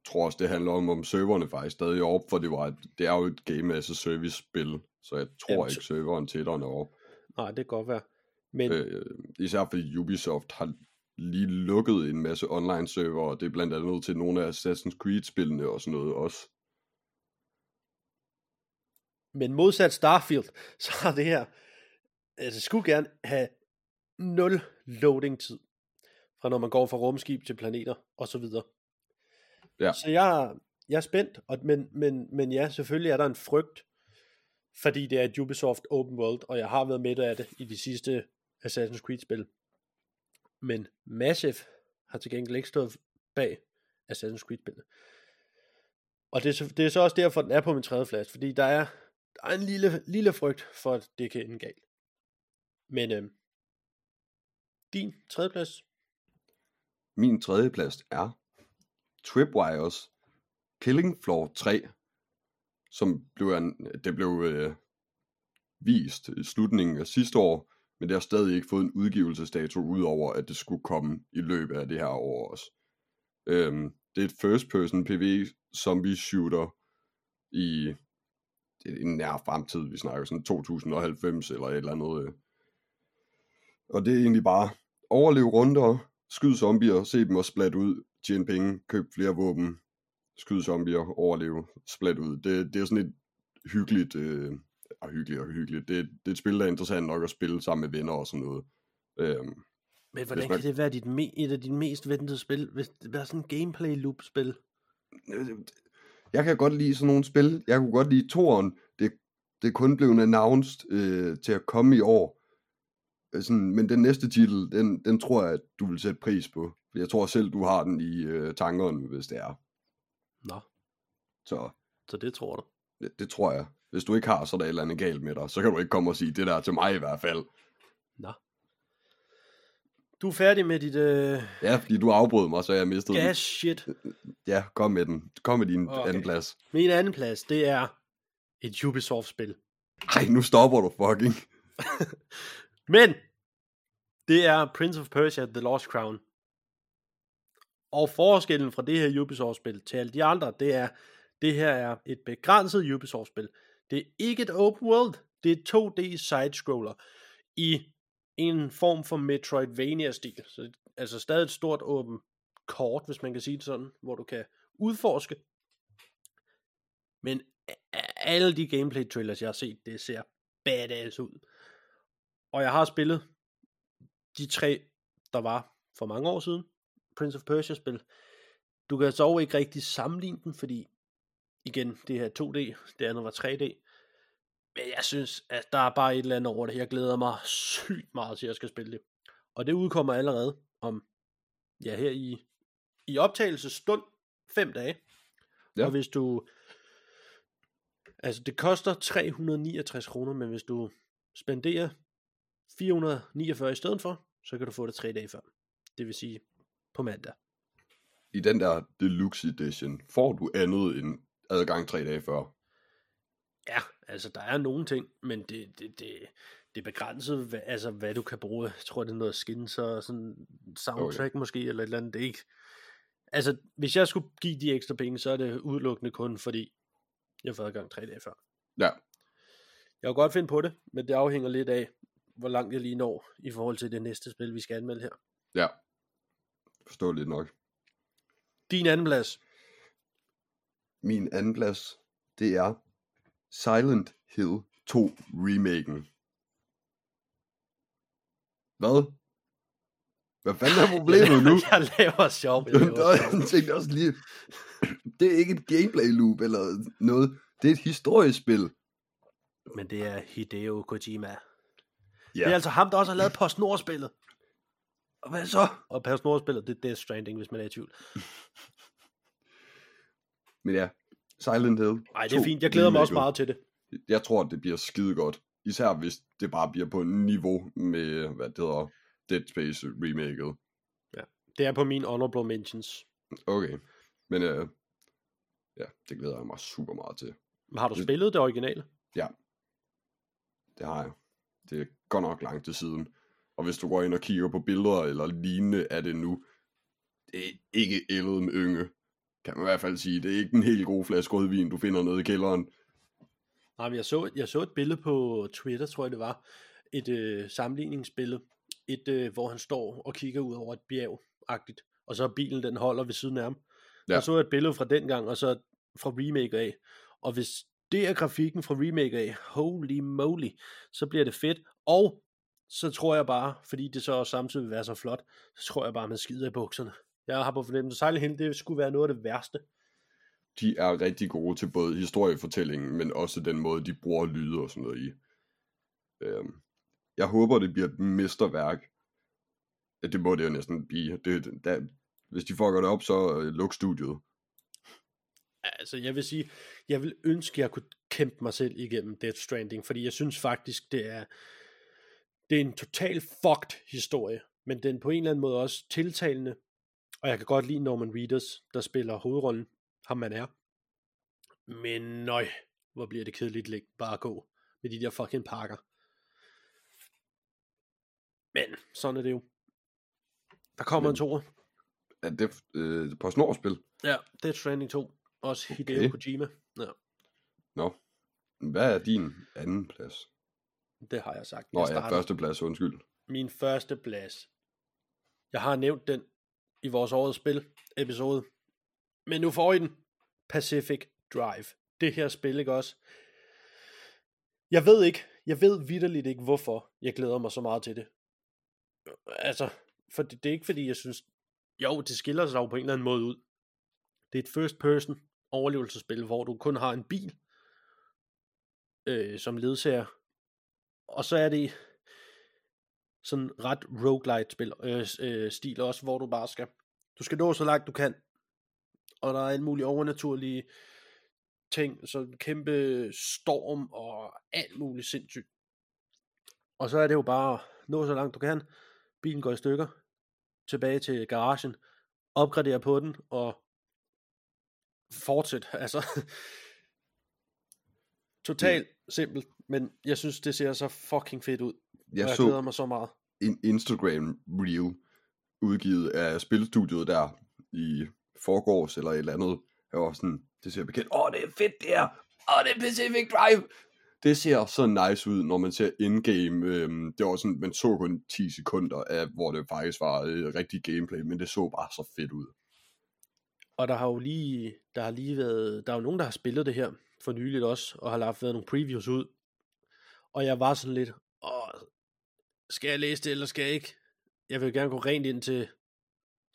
tror også, det handler om, om serverne faktisk stadig er op, for det, var, det er jo et game as a service spil, så jeg tror Jamen, ikke, serveren til etteren er op. Nej, det kan godt være. Men... Øh, især fordi Ubisoft har lige lukket en masse online server, og det er blandt andet til nogle af Assassin's Creed-spillene og sådan noget også. Men modsat Starfield, [LAUGHS] så har det her, altså skulle gerne have nul loading tid, fra når man går fra rumskib til planeter og så videre. Ja. Så jeg, jeg er spændt, og, men, men, men ja, selvfølgelig er der en frygt, fordi det er et Ubisoft Open World, og jeg har været med af det i de sidste Assassin's Creed-spil. Men Massive har til gengæld ikke stået bag Assassin's Creed-spillene. Og det er, så, det er så også derfor, den er på min tredje plads, fordi der er, der er en lille, lille frygt for, at det kan ende galt. Men øh, din tredje plads? Min tredje plads er Tripwires Killing Floor 3, som blev, en, det blev øh, vist i slutningen af sidste år, men det har stadig ikke fået en udgivelsesdato, udover at det skulle komme i løbet af det her år også. Øhm, det er et first person PvE zombie shooter i det er en nær fremtid, vi snakker sådan 2090 eller et eller andet. øh. Og det er egentlig bare overleve runder, skyd zombier, se dem og splat ud, tjene penge, køb flere våben, skyd zombier, overleve, splat ud. Det, det er sådan et hyggeligt, øh, og hyggeligt og hyggeligt. Det, det er et spil, der er interessant nok at spille sammen med venner og sådan noget. Øhm, Men hvordan man- kan det være dit me- et af dine mest ventede spil, hvis det er sådan en gameplay loop spil? Øh, jeg kan godt lide sådan nogle spil. Jeg kunne godt lide toren. Det, det er kun blevet announced øh, til at komme i år. Øh, Sådan, men den næste titel, den, den tror jeg, at du vil sætte pris på. Jeg tror selv, du har den i øh, tankerne, hvis det er. Nå, Så så det tror du. det, det tror jeg. Hvis du ikke har, så er der et eller andet galt med dig. Så kan du ikke komme og sige, det der er til mig i hvert fald. Nå. Du er færdig med dit øh, Ja, fordi du afbrød mig, så jeg mistede gas shit. Ja, kom med den. Kom med din okay. anden plads. Min anden plads, det er et Ubisoft-spil. Ej, nu stopper du fucking. [LAUGHS] Men, det er Prince of Persia The Lost Crown. Og forskellen fra det her Ubisoft-spil til alle de andre, det er, det her er et begrænset Ubisoft-spil. Det er ikke et open world, det er 2D side-scroller i en form for Metroidvania-stil. Så, altså stadig et stort åbent kort, hvis man kan sige det sådan, hvor du kan udforske. Men alle de gameplay trailers, jeg har set, det ser badass ud. Og jeg har spillet de tre, der var for mange år siden, Prince of Persia spil. Du kan så ikke rigtig sammenligne dem, fordi igen, det her er 2D, det andet var 3D. Men jeg synes, at der er bare et eller andet over det. Jeg glæder mig sygt meget til, at jeg skal spille det. Og det udkommer allerede om, ja, her i, i optagelsesstund, fem dage. Ja. Og hvis du, altså det koster 369 kroner, men hvis du spenderer 449 i stedet for, så kan du få det tre dage før. Det vil sige på mandag. I den der Deluxe Edition, får du andet end adgang tre dage før. Ja, altså der er nogle ting, men det, det, det, det er begrænset, hvad, altså hvad du kan bruge. Jeg tror, det er noget skins og sådan soundtrack okay. måske, eller et eller andet. Det er ikke... Altså, hvis jeg skulle give de ekstra penge, så er det udelukkende kun fordi, jeg fået adgang tre dage før. Ja, Jeg kan godt finde på det, men det afhænger lidt af, hvor langt jeg lige når, i forhold til det næste spil, vi skal anmelde her. ja. Forståeligt nok. Din anden plads. Min anden plads, det er Silent Hill 2 remaken. Hvad? Hvad fanden er problemet [LAUGHS] nu? jeg laver sjov. Jeg laver sjov. Jeg tænkte også lige, det er ikke et gameplay loop eller noget. Det er et historisk spil. Men det er Hideo Kojima. Ja, Det er altså ham, der også har lavet PostNord-spillet. Og hvad så? Og PostNord-spillet, det er Death Stranding, hvis man er i tvivl. [LAUGHS] Men ja, Silent Hill Nej, det er 2 fint. Jeg glæder mig også meget til det. Jeg tror, det bliver skide godt. Især hvis det bare bliver på niveau med, hvad det hedder, Dead Space remaket. Det er på min honorable mentions. Okay, men øh, ja, det glæder jeg mig super meget til. Men har du Det- spillet det originale? Det har jeg. Det er godt nok lang tid siden. Og hvis du går ind og kigger på billeder eller lignende af det nu, det er ikke ældet med ynge. Kan man i hvert fald sige. Det er ikke en helt god flaske rødvin, du finder nede i kælderen. Nej, men jeg så, jeg så et billede på Twitter, tror jeg det var. Et øh, sammenligningsbillede. Et, øh, hvor han står og kigger ud over et bjerg-agtigt. Og så bilen, den holder ved siden af ham. Ja. Og så et billede fra den gang, og så fra remake af. Og hvis det er grafikken fra remake af, holy moly, så bliver det fedt. Og så tror jeg bare, fordi det så også samtidig vil være så flot, så tror jeg bare, man skider i bukserne. Jeg har på fornemmelse, Silent Hill, det skulle være noget af det værste. de er rigtig gode til både historiefortællingen, men også den måde, de bruger lyde og sådan noget i. Øhm, jeg håber, det bliver et mesterværk. Ja, det må det jo næsten blive. Det, der, hvis de fucker det op, så øh, luk studiet. Altså, jeg vil sige, jeg vil ønske, at jeg kunne kæmpe mig selv igennem Death Stranding, fordi jeg synes faktisk, det er, det er en total fucked historie, men den på en eller anden måde også tiltalende, og jeg kan godt lide Norman Reedus, der spiller hovedrollen, ham man er. Men nøj, hvor bliver det kedeligt bare at gå med de der fucking pakker. Men sådan er det jo. Der kommer Men- en toer. Er det øh, på snorspil? Ja, Death Stranding 2. Også Hideo Okay. Kojima. Ja, Nå. Hvad er din anden plads? Det har jeg sagt. Nå jeg ja, starter. første plads, undskyld. Min første plads. Jeg har nævnt den i vores årets spil episode. Men nu får I den. Pacific Drive. Det her spil, ikke også? Jeg ved ikke, jeg ved vidderligt ikke, hvorfor jeg glæder mig så meget til det. Altså, for det, det er ikke fordi, jeg synes, jo, det skiller sig jo på en eller anden måde ud. Det er et first person overlevelsesspil, hvor du kun har en bil øh, som ledsager. Og så er det sådan ret roguelite spil, øh, øh, stil også, hvor du bare skal, du skal nå så langt du kan, og der er alle mulige overnaturlige ting, så en kæmpe storm og alt muligt sindssygt. Og så er det jo bare nå så langt du kan, bilen går i stykker, tilbage til garagen, opgradere på den, og fortsæt, [LAUGHS] altså. Totalt simpelt, men jeg synes, det ser så fucking fedt ud. Jeg jeg så glæder mig så meget. en Instagram reel udgivet af spilstudiet der i forgårs eller et eller andet. Jeg var sådan, det ser bekendt. Åh, det er fedt det her. Åh, det er Pacific Drive. Det ser så nice ud, når man ser indgame. Øhm, det var sådan, man så kun 10 sekunder af, hvor det faktisk var øh, rigtig gameplay, men det så bare så fedt ud. Og der har jo lige, der har lige været, der er jo nogen, der har spillet det her for nyligt også, og har lagt været nogle previews ud. Og jeg var sådan lidt, åh, skal jeg læse det, eller skal jeg ikke? Jeg vil gerne gå rent ind til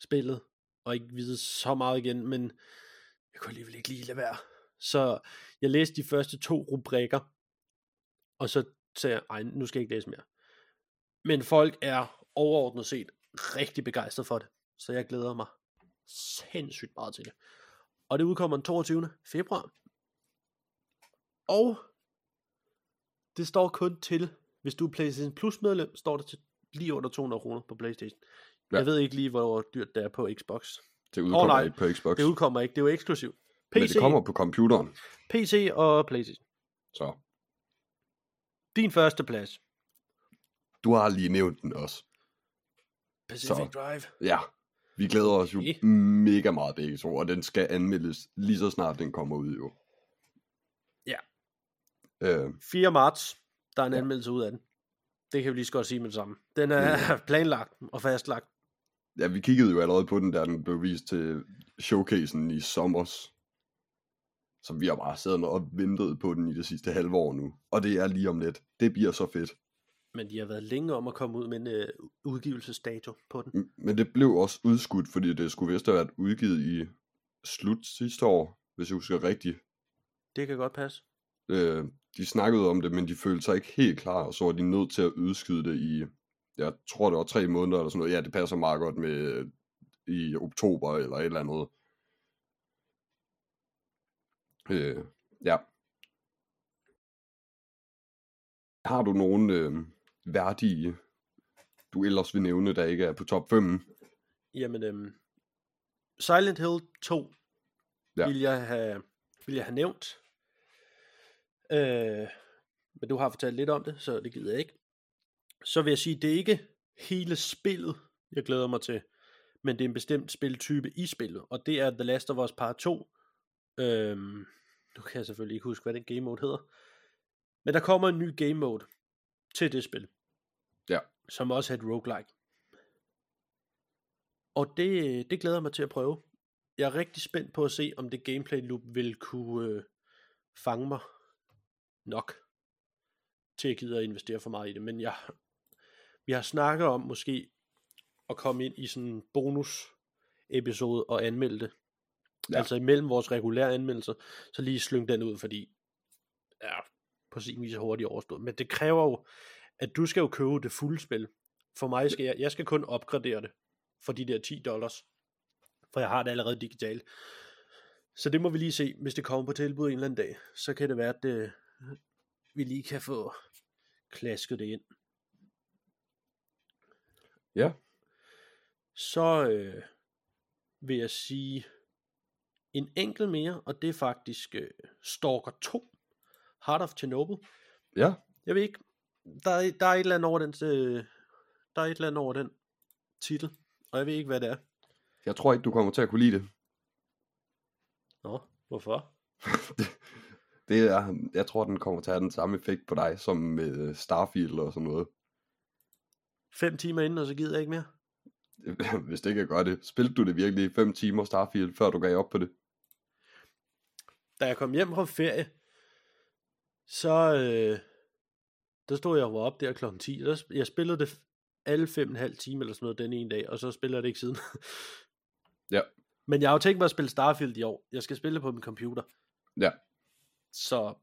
spillet, og ikke vide så meget igen, men jeg kunne alligevel ikke lige lade være. Så jeg læste de første to rubrikker, og så sagde jeg, ej, nu skal jeg ikke læse mere. Men folk er overordnet set rigtig begejstret for det, så jeg glæder mig sindssygt meget til det. Og det udkommer den 22. februar. Og det står kun til, hvis du er PlayStation Plus medlem, står det til lige under 200 kroner på PlayStation. Ja. Jeg ved ikke lige, hvor dyrt det er på Xbox. Det udkommer nej. ikke på Xbox, Det udkommer ikke, det er jo eksklusivt. men PC, det kommer på computeren. PC og PlayStation. Så Din første plads. du har lige nævnt den også. Pacific Så. Drive. Ja, vi glæder os jo Okay. mega meget begge to, og den skal anmeldes lige så snart den kommer ud jo. Ja. Øh, 4. marts, der er en Ja. anmeldelse ud af den. Det kan vi lige så godt sige med det samme. Den er [LAUGHS] planlagt og fastlagt. ja, vi kiggede jo allerede på den, da den blev vist til showcasen i sommers. Så vi har bare siddet og ventet på den i det sidste halve år nu. Og det er lige om lidt. Det bliver så fedt. Men de har været længe om at komme ud med en øh, udgivelsesdato på den. Men det blev også udskudt, fordi det skulle vist have været udgivet i slut sidste år, hvis jeg husker rigtigt. Det kan godt passe. Øh, de snakkede om det, men de følte sig ikke helt klar, og så var de nødt til at udskyde det i, jeg tror det var tre måneder eller sådan noget. Ja, det passer meget godt med øh, i oktober eller et eller andet. Øh, ja. Har du nogen øh, værdige, du ellers vil nævne, der ikke er på top 5? Jamen, øhm, Silent Hill 2 Ja. ja. vil, jeg have, vil jeg have nævnt. Øh, men du har fortalt lidt om det, så det gider jeg ikke. Så vil jeg sige, det er ikke hele spillet, jeg glæder mig til, men det er en bestemt spiltype i spillet, og det er The Last of Us Part 2. Øhm, nu kan jeg selvfølgelig ikke huske, hvad den game mode hedder. Men der kommer en ny game mode til det spil. Ja. Som også er et roguelike. Og det, det glæder jeg mig til at prøve. Jeg er rigtig spændt på at se, om det gameplay loop vil kunne øh, fange mig nok til at gide at investere for meget i det. Men jeg, vi har snakket om måske at komme ind i sådan en bonus episode og anmelde det. Ja. Altså imellem vores regulære anmeldelser, så lige slynge den ud, fordi ja, på sin vis er hurtigt overstået. Men det kræver jo, at du skal jo købe det fulde spil. For mig skal jeg, jeg skal kun opgradere det for de der 10 dollars. For jeg har det allerede digitalt. Så det må vi lige se, hvis det kommer på tilbud en eller anden dag. Så kan det være, at det, vi lige kan få klasket det ind. Ja. Så øh, vil jeg sige en enkelt mere, og det er faktisk øh, Stalker 2, Heart of Chernobyl. Ja. Jeg ved ikke, der er, der er et eller andet over den, øh, der er et eller andet over den titel, og jeg ved ikke, hvad det er. Jeg tror ikke, du kommer til at kunne lide det. Nå, hvorfor? [LAUGHS] det, er, jeg tror, den kommer til at have den samme effekt på dig, som med Starfield og sådan noget. Fem timer inden, og så gider jeg ikke mere? [LAUGHS] Hvis det ikke gør det. Spilte du det virkelig i fem timer Starfield, før du gav op på det? Da jeg kom hjem fra ferie, så øh, der stod jeg og var op der klokken 10. Der, jeg spillede det alle fem og en halv time eller sådan noget den ene dag, og så spiller jeg det ikke siden. ja. [LAUGHS] Men jeg har jo tænkt mig at spille Starfield i år. Jeg skal spille det på min computer. Ja. Så...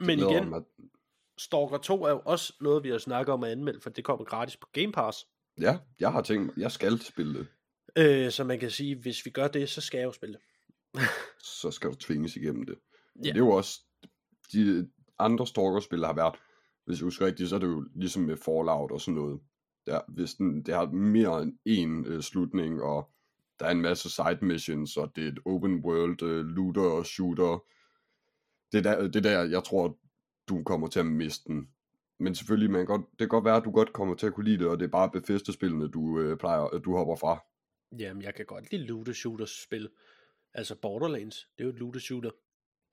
Men igen, mig. Stalker 2 er jo også noget, vi har snakket om at anmelde, for det kommer gratis på Game Pass. Ja, jeg har tænkt mig, jeg skal spille det. Øh, så man kan sige, hvis vi gør det, så skal jeg jo spille det. [LAUGHS] så skal du tvinges igennem det. Ja. Det er jo også, de andre Stalker-spil har været, hvis jeg husker rigtigt, så er det jo ligesom med Fallout og sådan noget. Der, hvis den, det har mere end en øh, slutning, og der er en masse side missions, og det er et open world øh, looter og shooter. Det er der, det der, jeg tror, du kommer til at miste den. Men selvfølgelig, man godt, det kan godt være, at du godt kommer til at kunne lide det, og det er bare Bethesda-spillene, du, øh, plejer, du hopper fra. Jamen, jeg kan godt lide looter shooter spil. Altså Borderlands, det er jo et looter shooter.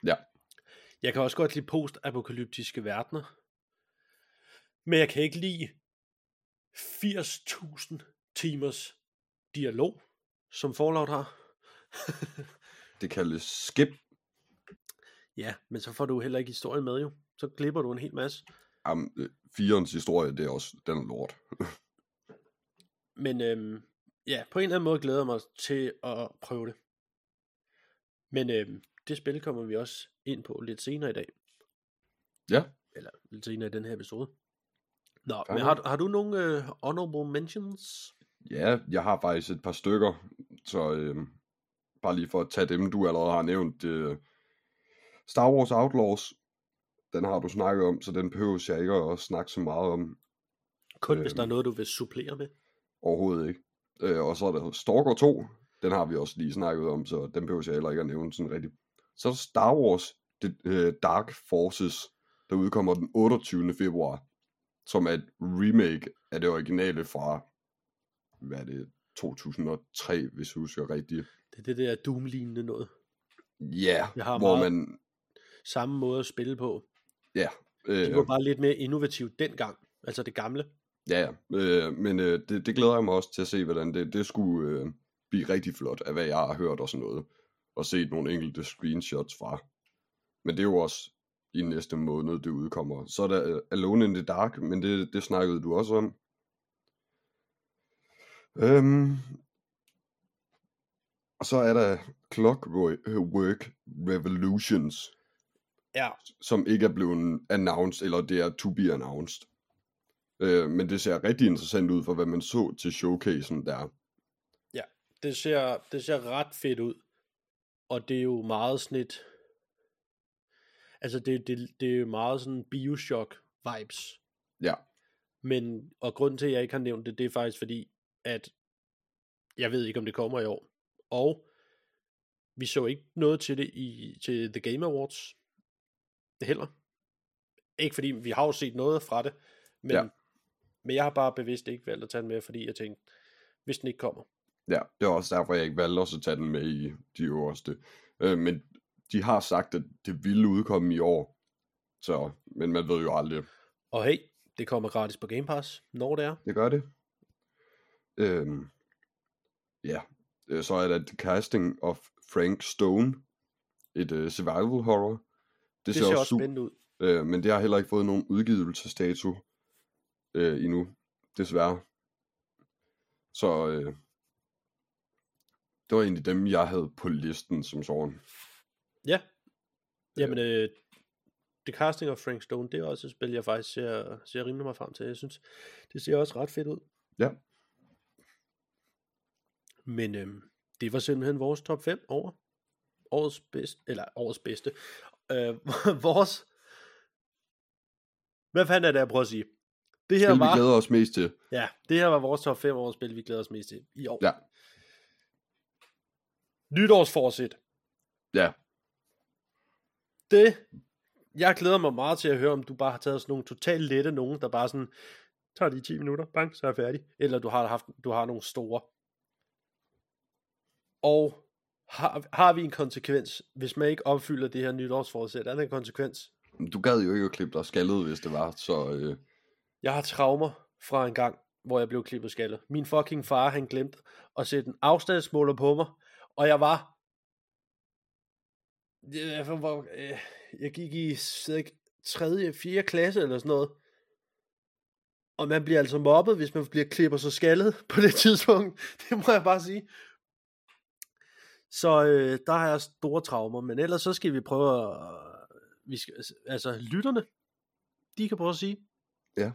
Ja. Jeg kan også godt lide post-apokalyptiske verdener. Men jeg kan ikke lide 80.000 timers dialog, som Fallout har. [LAUGHS] det kaldes skip. Ja, men så får du heller ikke historien med jo. Så glipper du en hel masse. Jamen, øh, firens historie, det er også, den er lort. [LAUGHS] men øhm, ja, på en eller anden måde glæder jeg mig til at prøve det. Men øhm, det spil kommer vi også ind på lidt senere i dag. Ja. Eller lidt senere i den her episode. Nå, men har, har du nogle øh, honorable mentions? Ja, jeg har faktisk et par stykker, så øh, bare lige for at tage dem, du allerede har nævnt. Øh, Star Wars Outlaws, den har du snakket om, så den behøver jeg ikke at snakke så meget om. Kun øh, hvis der er noget, du vil supplere med? Overhovedet ikke. Øh, og så er der Stalker 2, den har vi også lige snakket om, så den behøver jeg heller ikke at nævne sådan rigtigt. Så er der Star Wars The, uh, Dark Forces, der udkommer den 28. februar, som er et remake af det originale fra, hvad er det, 2003, hvis du husker rigtigt. Det er det der Doom-lignende noget. Ja, yeah, hvor man... Samme måde at spille på. Ja. Øh, det var bare lidt mere innovativt dengang, altså det gamle. Ja, ja. Øh, men øh, det, det glæder jeg mig også til at se, hvordan det, det skulle øh, blive rigtig flot, af hvad jeg har hørt og sådan noget og set nogle enkelte screenshots fra. Men det er jo også i næste måned, det udkommer. Så er der uh, Alone in the Dark, men det, det snakkede du også om. Øhm, og så er der Clockwork Revolutions. Ja. Som ikke er blevet announced, eller det er to be announced. Øh, men det ser rigtig interessant ud for, hvad man så til showcasen der. Ja, det ser, det ser ret fedt ud. Og det er jo meget sådan et, altså det, det, det er jo meget sådan Bioshock vibes. Ja. Men, og grunden til, at jeg ikke har nævnt det, det er faktisk fordi, at jeg ved ikke, om det kommer i år. Og vi så ikke noget til det i til The Game Awards heller. Ikke fordi, vi har jo set noget fra det, men, ja. men jeg har bare bevidst ikke valgt at tage den med, fordi jeg tænkte, hvis den ikke kommer, Ja, det er også derfor, jeg ikke valgte også at tage den med i de øverste. Øh, men de har sagt, at det ville udkomme i år. Så, men man ved jo aldrig. Og hey, det kommer gratis på Game Pass, når det er. Det gør det. Øhm, ja, øh, så er der The Casting of Frank Stone. Et uh, survival horror. Det, det ser, ser også spændende ud. Øh, men det har heller ikke fået nogen udgivelsesdato øh, endnu, desværre. Så øh, Det var egentlig dem, jeg havde på listen som sådan. Ja. Jamen, øh, The Casting of Frank Stone, det er også et spil, jeg faktisk ser, ser rimelig meget frem til. Jeg synes, det ser også ret fedt ud. Ja. Men øh, det var simpelthen vores top 5 over årets bedste, eller årets bedste, øh, [LAUGHS] vores, hvad fanden er det, jeg prøver at sige? Det her Spil, var, vi glæder os mest til. ja, det her var vores top 5 års spil, vi glæder os mest til i år. Ja. Nytårsforsæt. Ja. Det, jeg glæder mig meget til at høre, om du bare har taget sådan nogle totalt lette nogen, der bare sådan, tager lige 10 minutter, bang, så er jeg færdig. Eller du har haft, du har nogle store. Og har, har vi en konsekvens, hvis man ikke opfylder det her nytårsforsæt? Er der en konsekvens? Du gad jo ikke at klippe dig skaldet, hvis det var, så... Øh, Jeg har traumer fra en gang, hvor jeg blev klippet skaldet. Min fucking far, han glemte at sætte en afstandsmåler på mig, og jeg var... Jeg, øh, jeg gik i jeg ved ikke, 3. 4. klasse eller sådan noget. Og man bliver altså mobbet, hvis man bliver klippet så skaldet på det [LAUGHS] tidspunkt. Det må jeg bare sige. Så øh, der har jeg store traumer, men ellers så skal vi prøve at... Vi skal, altså, lytterne, de kan prøve at sige, ja.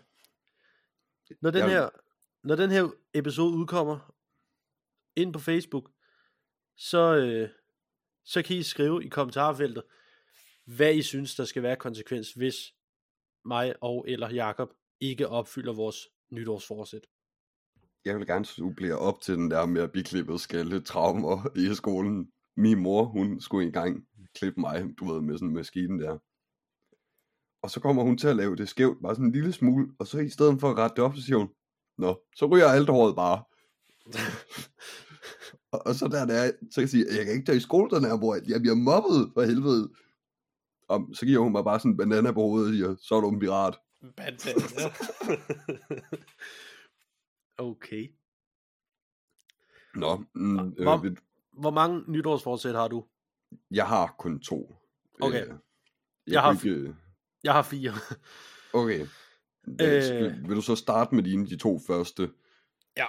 når den, Jeg- her, når den her episode udkommer ind på Facebook, så, øh, så kan I skrive i kommentarfeltet, hvad I synes, der skal være konsekvens, hvis mig og eller Jakob ikke opfylder vores nytårsforsæt. Jeg vil gerne supplere op til den der med at blive klippet skalle traumer i skolen. Min mor, hun skulle engang klippe mig, du ved, med sådan en maskine der. Og så kommer hun til at lave det skævt, bare sådan en lille smule, og så i stedet for at rette det op, så siger hun, Nå, så ryger alt håret bare. [LAUGHS] Og, og så der, der er, så kan jeg sige, jeg kan ikke tage i skole den her, hvor jeg bliver mobbet for helvede. Og så giver hun mig bare sådan en banana på hovedet og siger, så er du en pirat. Bandana. [LAUGHS] okay. Nå, mm, Hvor- øh, vil- Hvor mange nytårsforsæt har du? jeg har kun to. Okay. Øh, jeg, Jeg har ikke, øh, Jeg har fire. Okay. Øh... Øh. Vil du så starte med dine de to første? Ja.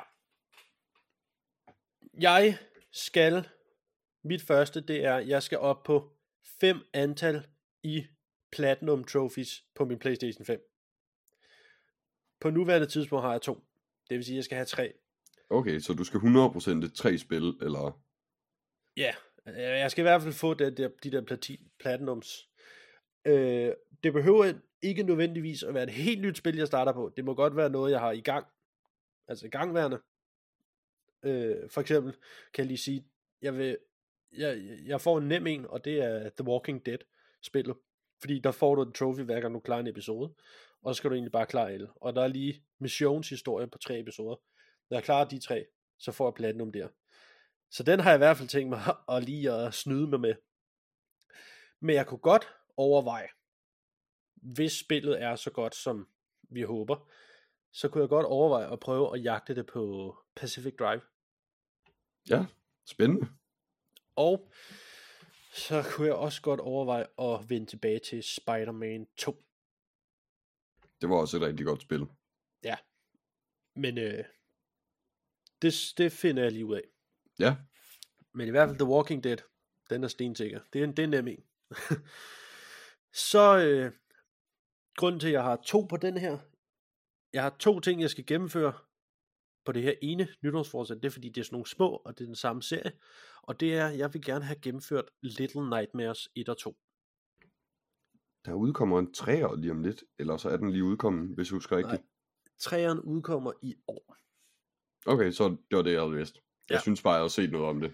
Jeg skal, mit første, det er, jeg skal op på fem antal i Platinum Trophies på min Playstation 5. På nuværende tidspunkt har jeg to. Det vil sige, at jeg skal have tre. Okay, så du skal 100% tre spil, eller... Ja, øh, jeg skal i hvert fald få det der, de der plati, Platinums. Øh, det behøver ikke nødvendigvis at være et helt nyt spil, jeg starter på. Det må godt være noget, jeg har i gang. Altså i gangværende. Øh, for eksempel kan jeg lige sige, jeg, vil, jeg, jeg får en nem en, og det er The Walking Dead spillet. Fordi der får du en trophy, hver gang du klarer en episode. Og så skal du egentlig bare klare alle. Og der er lige missionshistorie på tre episoder. Når jeg klarer de tre, så får jeg platinum der. Så den har jeg i hvert fald tænkt mig [LAUGHS] at lige at snyde mig med. Men jeg kunne godt overveje, hvis spillet er så godt, som vi håber, så kunne jeg godt overveje at prøve at jagte det på Pacific Drive. Ja, spændende. Og så kunne jeg også godt overveje at vende tilbage til Spider-Man 2. Det var også et rigtig godt spil. Ja. Men øh, det, det finder jeg lige ud af. Ja, Men i hvert fald The Walking Dead, den er stensikker. Det er en, det er nem en. [LAUGHS] så øh, grunden til, at jeg har to på den her, jeg har to ting, jeg skal gennemføre på det her ene nytårsforsæt. Det er fordi, det er sådan nogle små, og det er den samme serie. Og det er, jeg vil gerne have gennemført Little Nightmares 1 og 2. der udkommer en træer lige om lidt, eller så er den lige udkommet, hvis du husker rigtigt. Nej. Træeren udkommer i år. Okay, så det var det, jeg havde vidst. Jeg Ja. synes bare, jeg havde set noget om det.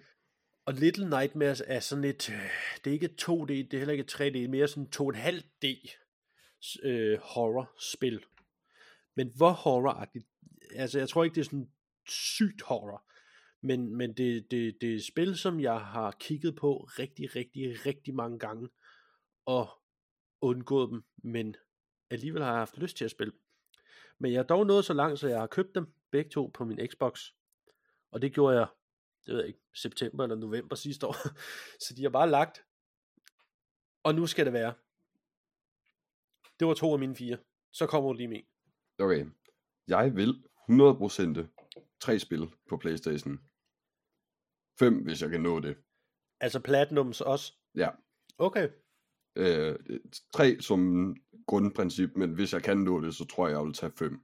Og Little Nightmares er sådan et, øh, det er ikke et 2D, det er heller ikke et 3D, det er mere sådan 2,5D øh, horror-spil. Men hvor horroragtigt? Altså, jeg tror ikke, det er sådan sygt horror. Men, men det, det, det er et spil, som jeg har kigget på rigtig, rigtig, rigtig mange gange. Og undgået dem, men alligevel har jeg haft lyst til at spille. dem. Men jeg er dog nået så langt, så jeg har købt dem begge to på min Xbox. Og det gjorde jeg det ved jeg ikke, september eller november sidste år. [LAUGHS] Så de har bare lagt. Og nu skal det være. Det var to af mine fire. Så kommer du lige med. Okay, jeg vil 100% tre spil på Playstation. 5, hvis jeg kan nå det. Altså Platinums også? Ja. Okay. Øh, 3 som grundprincip, men hvis jeg kan nå det, så tror jeg, jeg vil tage 5.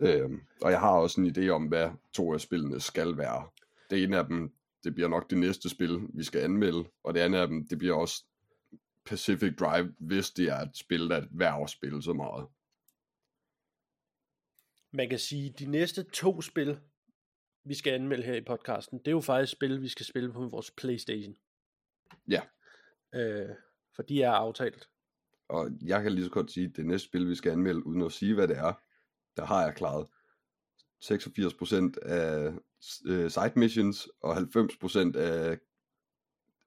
Øh, og jeg har også en idé om, hvad to af spillene skal være. Det ene af dem, det bliver nok det næste spil, vi skal anmelde, og det andet af dem, det bliver også Pacific Drive, hvis det er et spil, der er værd at spille så meget. Man kan sige, de næste to spil, vi skal anmelde her i podcasten, det er jo faktisk spil, vi skal spille på vores Playstation. Ja. Øh, for de er aftalt. Og jeg kan lige så godt sige, at det næste spil, vi skal anmelde, uden at sige, hvad det er, der har jeg klaret 86% af øh, side missions, og 90% af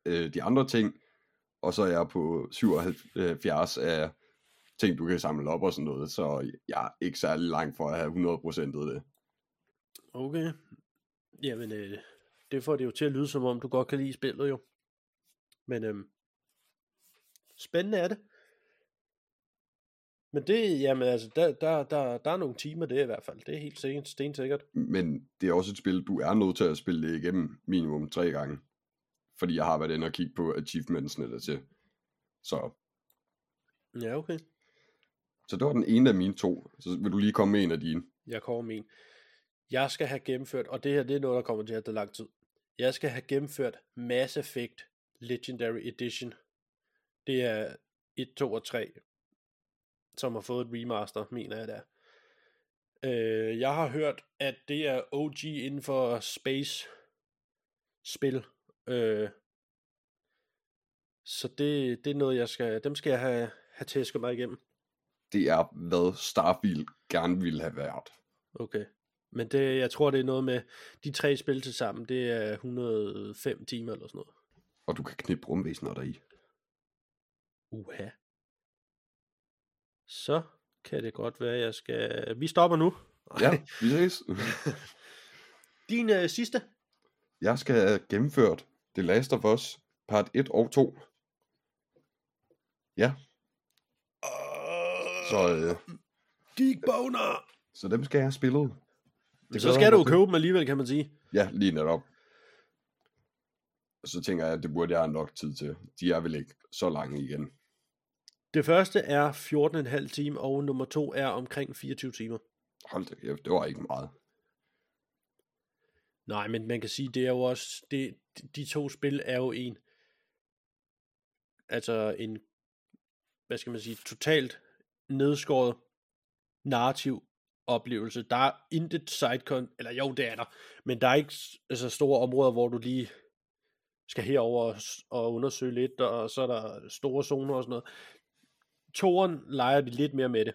øh, de andre ting, og så er jeg på 77 af ting, du kan samle op og sådan noget, så jeg er ikke særlig langt for at have 100% af det. Okay. Jamen, øh, det får det jo til at lyde som om, du godt kan lide spillet jo. Men øh, spændende er det. Men det, jamen altså, der, der, der, der er nogle timer det i hvert fald. Det er helt sikkert, stensikkert. Men det er også et spil, du er nødt til at spille det igennem minimum tre gange. Fordi jeg har været inde og kigge på achievementsene der til. Så, Ja, okay. så det var den ene af mine to. Så vil du lige komme med en af dine. Jeg kommer med en. Jeg skal have gennemført, og det her det er noget, der kommer til at tage lang tid. Jeg skal have gennemført Mass Effect Legendary Edition. Det er 1, 2 og 3, som har fået et remaster, mener jeg der. Øh, jeg har hørt, at det er OG inden for space spil. Øh, så det, det er noget, jeg skal, dem skal jeg have, have tæsket mig igennem. Det er, hvad Starfield gerne ville have været. Okay. Men det, jeg tror, det er noget med de tre spil til sammen. Det er 105 timer eller sådan noget. Og du kan knippe rumvæsener deri. Uha. Så kan det godt være, jeg skal... Vi stopper nu. Ja, [LAUGHS] vi ses. Din øh, sidste? Jeg skal have gennemført The Last of Us part 1 og 2. Ja, så, øh, Geek boner! så dem skal jeg have spillet. Det Så glæder skal jeg du mig jo til. købe dem alligevel, kan man sige. Ja, lige netop. Så tænker jeg, at det burde jeg have nok tid til. De er vel ikke så lange igen. Det første er 14,5 timer, og nummer to er omkring 24 timer. Hold da kæft, det var ikke meget. Nej, men man kan sige, det er jo også, det, de to spil er jo en, altså en, hvad skal man sige, totalt nedskåret narrativ oplevelse. Der er intet sidecon, eller jo, det er der, men der er ikke altså, store områder, hvor du lige skal herover og undersøge lidt, og så er der store zoner og sådan noget. Toren leger de lidt mere med det.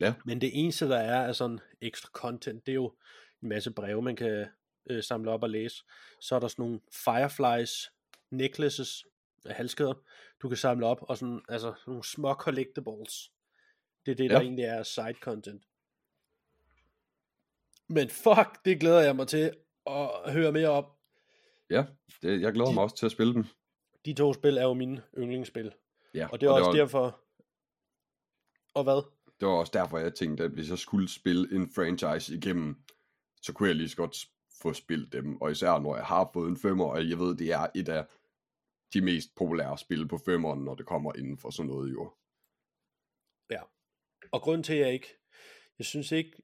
Ja. Men det eneste, der er af sådan ekstra content, det er jo en masse breve, man kan øh, samle op og læse. Så er der sådan nogle fireflies, necklaces, halskæder, du kan samle op, og sådan, altså nogle små collectibles. Det er det, der Ja. egentlig er side content. Men fuck, det glæder jeg mig til at høre mere om. Ja, det, jeg glæder De- mig også til at spille dem. De to spil er jo mine yndlingsspil. Ja, Og det er også var, derfor... Og hvad? det var også derfor, jeg tænkte, at hvis jeg skulle spille en franchise igennem, så kunne jeg lige så godt få spillet dem. Og især når jeg har fået en femmer, og jeg ved, det er et af de mest populære spil på femmeren, når det kommer inden for sådan noget jo. Og grund til, at jeg ikke... Jeg synes ikke,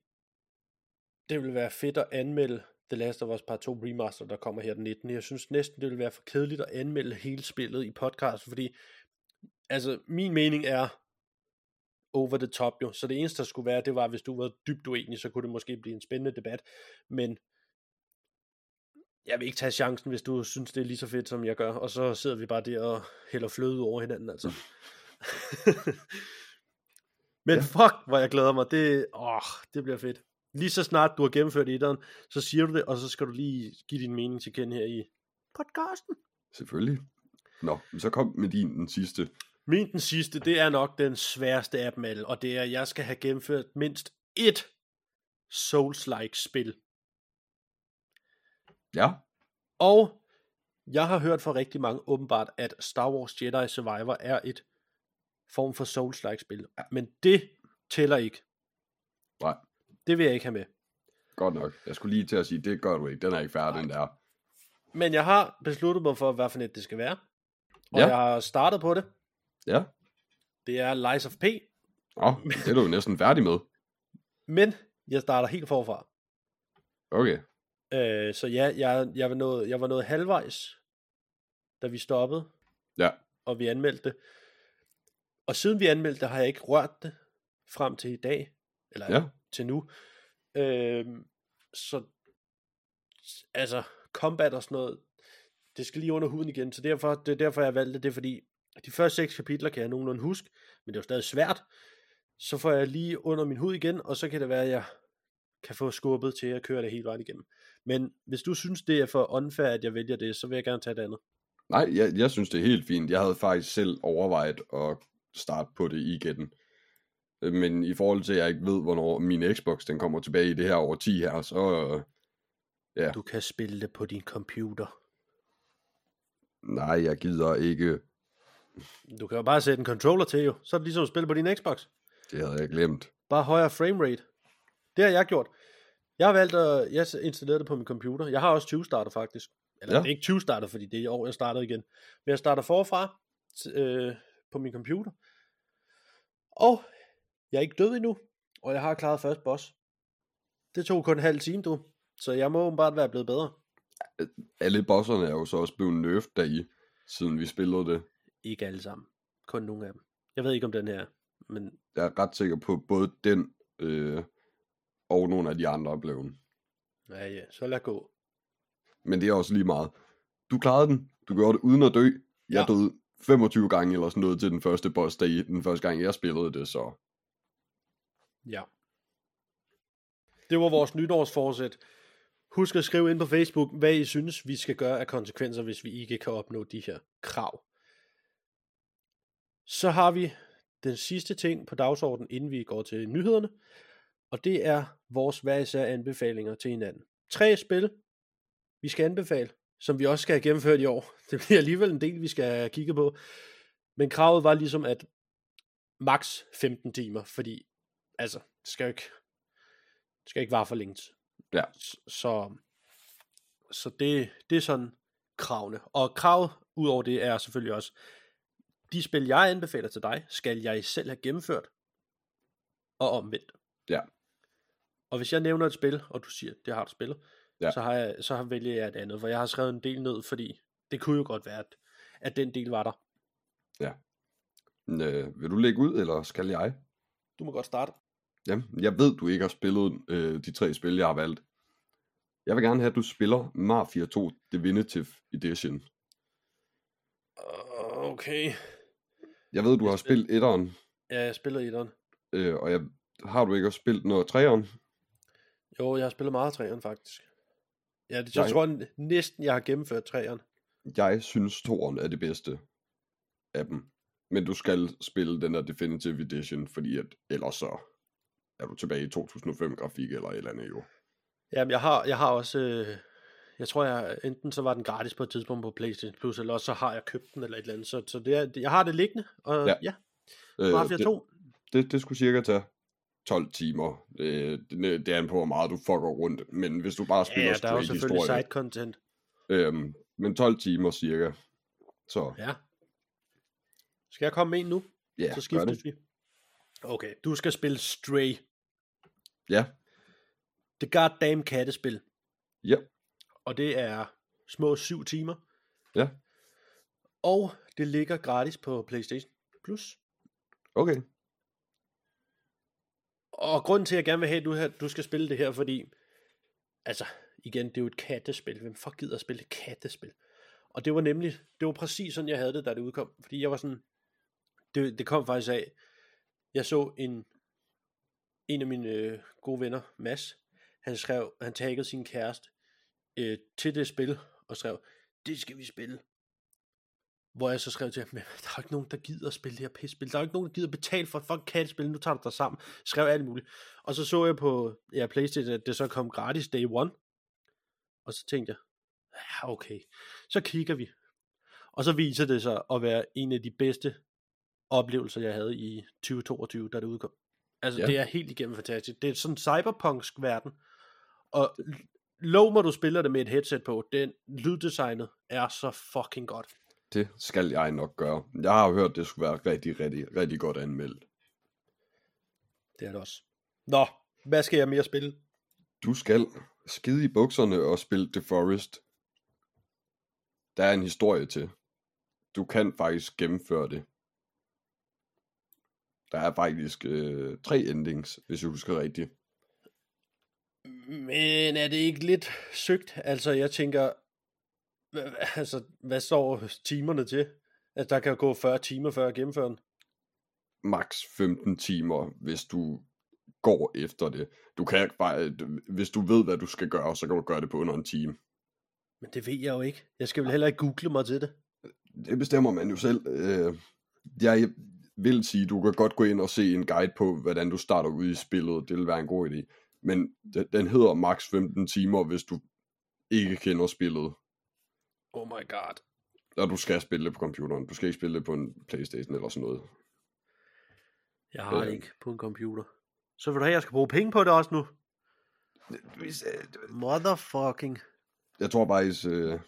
det vil være fedt at anmelde The Last of Us Part 2 Remaster, der kommer her den 19. Jeg synes næsten, det vil være for kedeligt at anmelde hele spillet i podcast, fordi altså, min mening er over the top jo. Så det eneste, der skulle være, det var, hvis du var dybt uenig, så kunne det måske blive en spændende debat. Men jeg vil ikke tage chancen, hvis du synes, det er lige så fedt, som jeg gør. Og så sidder vi bare der og hælder fløde ud over hinanden, altså. [LAUGHS] Men Ja. fuck, hvor jeg glæder mig. Det, åh, det bliver fedt. Lige så snart du har gennemført etteren, så siger du det, og så skal du lige give din mening til kende her i podcasten. Selvfølgelig. Nå, så kom med din den sidste. Min den sidste, det er nok den sværeste af dem alle, og det er, at jeg skal have gennemført mindst ét Souls-like spil. Ja, Og jeg har hørt fra rigtig mange åbenbart, at Star Wars Jedi Survivor er et form for Souls-like spil. Men det tæller ikke. nej, Det vil jeg ikke have med. godt nok. Jeg skulle lige til at sige, det gør du ikke. Den er ikke færdig, den der. Men jeg har besluttet mig for, hvad for net det skal være. Og Ja. jeg har startet på det. Ja. Det er Lies of P. Åh, det er du jo næsten færdig med. [LAUGHS] Men jeg starter helt forfra. Okay. Øh, så ja, jeg, jeg, var nået, jeg var nået halvvejs, da vi stoppede, Ja. og vi anmeldte det. Og siden vi anmeldte det, har jeg ikke rørt det frem til i dag, eller Ja. til nu. Øh, så altså, combat og sådan noget, det skal lige under huden igen, så derfor, det er derfor, jeg valgte det, fordi, de første seks kapitler kan jeg nogenlunde huske, men det er jo stadig svært. Så får jeg lige under min hud igen, og så kan det være, at jeg kan få skubbet til at køre det helt vejen igennem. Men hvis du synes, det er for unfair, at jeg vælger det, så vil jeg gerne tage det andet. Nej, jeg, jeg synes, det er helt fint. Jeg havde faktisk selv overvejet at starte på det igen. Men i forhold til, at jeg ikke ved, hvornår min Xbox den kommer tilbage i det her over 10 her, så øh, Ja. Du kan spille det på din computer. nej, jeg gider ikke. Du kan jo bare sætte en controller til jo. Så er det ligesom at spille på din Xbox. Det havde jeg glemt. Bare højere framerate. Det har jeg gjort. Jeg har valgt at jeg installere det på min computer. Jeg har også 20 starter faktisk. Eller Ja. det er ikke 20 starter, fordi det er i år, jeg startede igen. Men jeg starter forfra øh, på min computer. Og jeg er ikke død endnu. Og jeg har klaret første boss. Det tog kun en halv time, du. Så jeg må bare være blevet bedre. Alle bosserne er jo så også blevet nerfed deri, siden vi spillede det. Ikke alle sammen. Kun nogle af dem. Jeg ved ikke om den her. Men Jeg er ret sikker på, at både den øh, og nogle af de andre er blevet. ja, ja, så lad gå. Men det er også lige meget. Du klarede den. Du gjorde det uden at dø. Jeg Ja. døde 25 gange eller sådan noget til den første boss, I, den første gang jeg spillede det, så Ja. Det var vores nytårsforsæt. Husk at skrive ind på Facebook, hvad I synes, vi skal gøre af konsekvenser, hvis vi ikke kan opnå de her krav. Så har vi den sidste ting på dagsordenen, inden vi går til nyhederne, og det er vores hver især anbefalinger til hinanden. Tre spil, vi skal anbefale, som vi også skal have gennemført i år. [LAUGHS] Det bliver alligevel en del, vi skal kigge på. Men kravet var ligesom, at max 15 timer, fordi altså, det skal jo ikke, det skal ikke vare for længe. Ja. Så, så det, det er sådan kravene. Og kravet udover det er selvfølgelig også, de spil, jeg anbefaler til dig, skal jeg selv have gennemført, og omvendt. Ja. Og hvis jeg nævner et spil, og du siger, det har du spillet, Ja. så, har jeg, så har vælger jeg et andet, for jeg har skrevet en del ned, fordi det kunne jo godt være, at, at den del var der. øh, vil du lægge ud, eller skal jeg? Du må godt starte. Jamen, jeg ved, du ikke har spillet øh, de tre spil, jeg har valgt. Jeg vil gerne have, at du spiller Mafia 2 Definitive Edition. Okay. Jeg ved, du har spillet etteren, Ja, jeg spiller i den. øh, og jeg, har du ikke også spillet noget treeren? Jo, jeg har spillet meget træerne faktisk. Ja, det, jeg Nej. tror jeg, næsten, jeg har gennemført træerne. Jeg synes, toeren er det bedste af dem. Men du skal spille den der Definitive Edition, fordi at ellers så er du tilbage i 2005-grafik eller et eller andet jo. Jamen, jeg har, jeg har også... Øh, jeg tror, jeg enten så var den gratis på et tidspunkt på PlayStation Plus, eller også så har jeg købt den eller et eller andet. Så, så det er, jeg har det liggende, og Ja. ja, Øh, Mafia det, 2. det, det skulle cirka tage 12 timer. Øh, det, det er an på, hvor meget du fucker rundt. Men hvis du bare Ja, spiller ja, der er jo straight selvfølgelig historie, side content. øhm, men 12 timer cirka. Så Ja. Skal jeg komme med en nu? ja, så skiftes vi. Okay, du skal spille Stray. Ja, Det goddamn kattespil. ja, Og det er små syv timer. ja. Og det ligger gratis på PlayStation Plus. Okay. Og grunden til, at jeg gerne vil have, at du, her, du skal spille det her, fordi, altså, igen, det er jo et kattespil. Hvem fuck gider at spille et kattespil? Og det var nemlig, det var præcis sådan, jeg havde det, da det udkom. Fordi jeg var sådan, det, det kom faktisk af, jeg så en, en af mine øh, gode venner, Mads, han skrev, han taggede sin kæreste øh, til det spil, og skrev, det skal vi spille. Hvor jeg så skrev til ham, "Men der er ikke nogen, der gider at spille det her pisspil. Der er ikke nogen, der gider betale for et fucking kattespil. Nu tager du dig sammen. Skrev alt muligt. Og så så jeg på ja, Playstation, at det så kom gratis day one. Og så tænkte jeg, ja okay. Så kigger vi. Og så viser det sig at være en af de bedste oplevelser, jeg havde i 2022, da det udkom. Altså, Ja. det er helt igennem fantastisk. Det er sådan en cyberpunk verden. Og lov mig, du spiller det med et headset på. Den lyddesignet er så fucking godt. Det skal jeg nok gøre. Jeg har hørt, det skulle være rigtig, rigtig, rigtig godt anmeldt. Det er det også. Nå, hvad skal jeg mere spille? Du skal skide i bukserne og spille The Forest. Der er en historie til. Du kan faktisk gennemføre det. Der er faktisk øh, tre endings, hvis jeg husker rigtigt. Men er det ikke lidt søgt? Altså, jeg tænker, altså, hvad står timerne til? At der kan gå 40 timer før jeg gennemfører den? Max 15 timer, hvis du går efter det. Du kan bare, hvis du ved, hvad du skal gøre, så kan du gøre det på under en time. Men det ved jeg jo ikke. Jeg skal vel heller ikke google mig til det. Det bestemmer man jo selv. Øh, jeg vil sige, du kan godt gå ind og se en guide på, hvordan du starter ud i spillet. Det vil være en god idé. Men den- den hedder max 15 timer, hvis du ikke kender spillet. Oh my god. Og du skal spille det på computeren. Du skal ikke spille det på en Playstation eller sådan noget. Jeg har det Øh. ikke på en computer. Så vil du have, at jeg skal bruge penge på det også nu? Motherfucking. Jeg tror faktisk... Øh...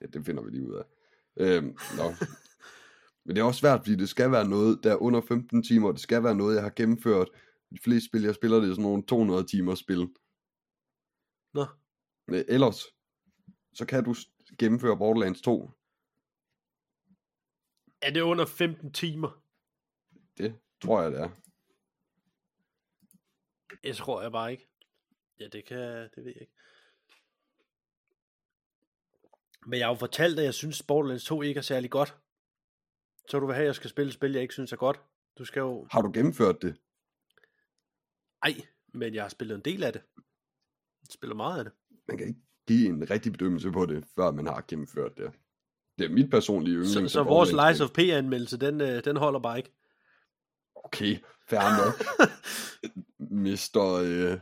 Ja, det finder vi lige ud af. Øhm, nå. [LAUGHS] Men det er også svært, fordi det skal være noget, der er under 15 timer. Det skal være noget, jeg har gennemført. De fleste spil, jeg spiller, det er sådan nogle 200 timers spil. Nå, Men ellers, så kan du gennemføre Borderlands 2. er det under 15 timer? Det tror jeg, det er. Jeg tror jeg bare ikke. Ja, det kan, det ved jeg ikke. Men jeg har jo fortalt, at jeg synes, Borderlands 2 ikke er særlig godt. Så du vil have, at jeg skal spille et spil, jeg ikke synes er godt. Du skal jo... Har du gennemført det? Ej, men jeg har spillet en del af det. Jeg spiller meget af det. Man kan ikke give en rigtig bedømmelse på det, før man har gennemført det. Det er mit personlige yndlings. Så, så vores Lies of P-anmeldelse, den, øh, den holder bare ikke. Okay, fair nok. [LAUGHS] Mister... Øh...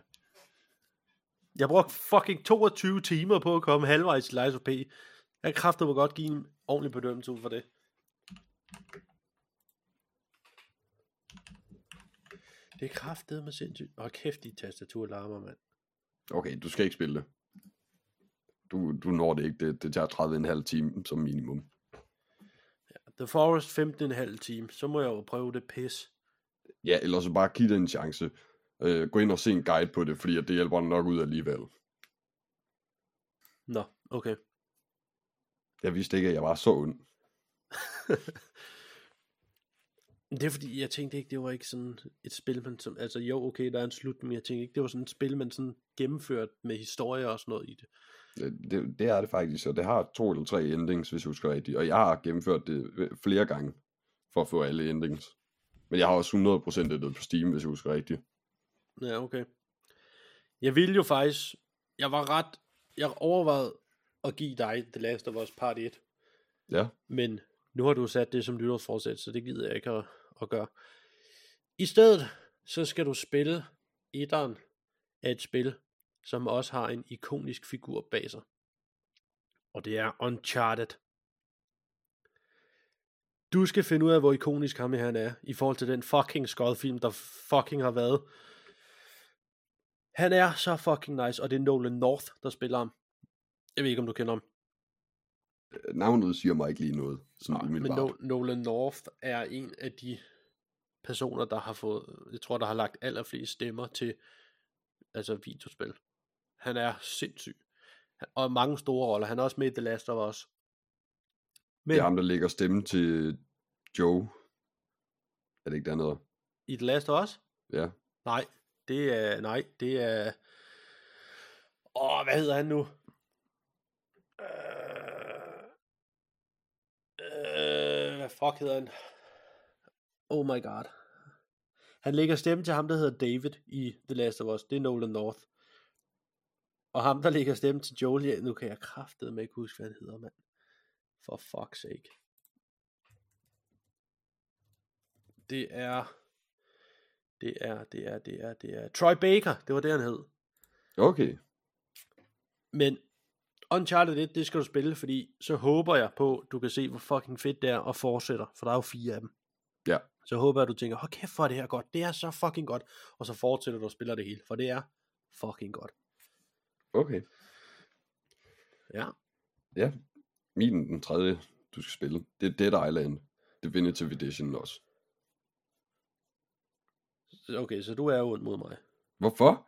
Jeg brugte fucking 22 timer på at komme halvvejs til Lies of P. Jeg kræfter mig godt give en ordentlig bedømmelse ud for det. Det er kraftet med sindssygt. Og kæft, de tastaturlarmer, mand. Okay, du skal ikke spille det. Du, du når det ikke. Det, det tager 30,5 time som minimum. The Forest 15,5 time. Så må jeg jo prøve det pis. Ja, eller så bare giv det en chance. Øh, gå ind og se en guide på det, fordi det hjælper nok ud alligevel. Nå, okay. Jeg vidste ikke, at jeg var så ond. [LAUGHS] Det er fordi, jeg tænkte ikke, det var ikke sådan et spil, man som, altså jo, okay, der er en slut, men jeg tænkte ikke, det var sådan et spil, man sådan gennemført med historie og sådan noget i det. Det, det, det er det faktisk, og det har to eller tre endings, hvis jeg husker rigtigt. Og jeg har gennemført det flere gange, for at få alle endings. Men jeg har også 100% af det på Steam, hvis jeg husker rigtigt. Ja, okay. Jeg ville jo faktisk, jeg var ret, jeg overvejede at give dig The Last of Us Part 1, Ja, men nu har du sat det som nytårsforsæt, så det gider jeg ikke at, at gøre. I stedet, så skal du spille etteren af et spil, som også har en ikonisk figur bag sig. Og det er Uncharted. Du skal finde ud af, hvor ikonisk ham her er, i forhold til den fucking skodfilm, der fucking har været. Han er så fucking nice, og det er Nolan North, der spiller ham. Jeg ved ikke, om du kender ham navnet siger mig ikke lige noget. Sådan Nej, men no- Nolan North er en af de personer, der har fået, jeg tror, der har lagt allerflest stemmer til altså videospil. Han er sindssyg. Og mange store roller. Han er også med i The Last of Us. Men Det er ham, der lægger stemme til Joe. Er det ikke dernede? i The Last of Us? Ja. Nej, det er, nej, det er, åh, hvad hedder han nu? Øh, øh, hvad fuck hedder han? Oh my god. Han lægger stemme til ham, der hedder David i The Last of Us. Det er Nolan North. Og ham, der lægger stemme til Joel, ja, nu kan jeg kraftedeme ikke huske, hvad han hedder, mand. For fuck's sake. Det er, det er, det er, det er, det er, Troy Baker, det var det, han hed. Okay. Men Uncharted 1, det skal du spille, fordi så håber jeg på, du kan se, hvor fucking fedt det er, og fortsætter, for der er jo fire af dem. Ja. Så håber jeg, du tænker, hold kæft, hvor er det her godt, det er så fucking godt, og så fortsætter du og spiller det hele, for det er fucking godt. Okay. Ja. Ja, min den tredje, du skal spille, det er Dead Island Definitive Edition også. Okay, så du er ondt mod mig. Hvorfor?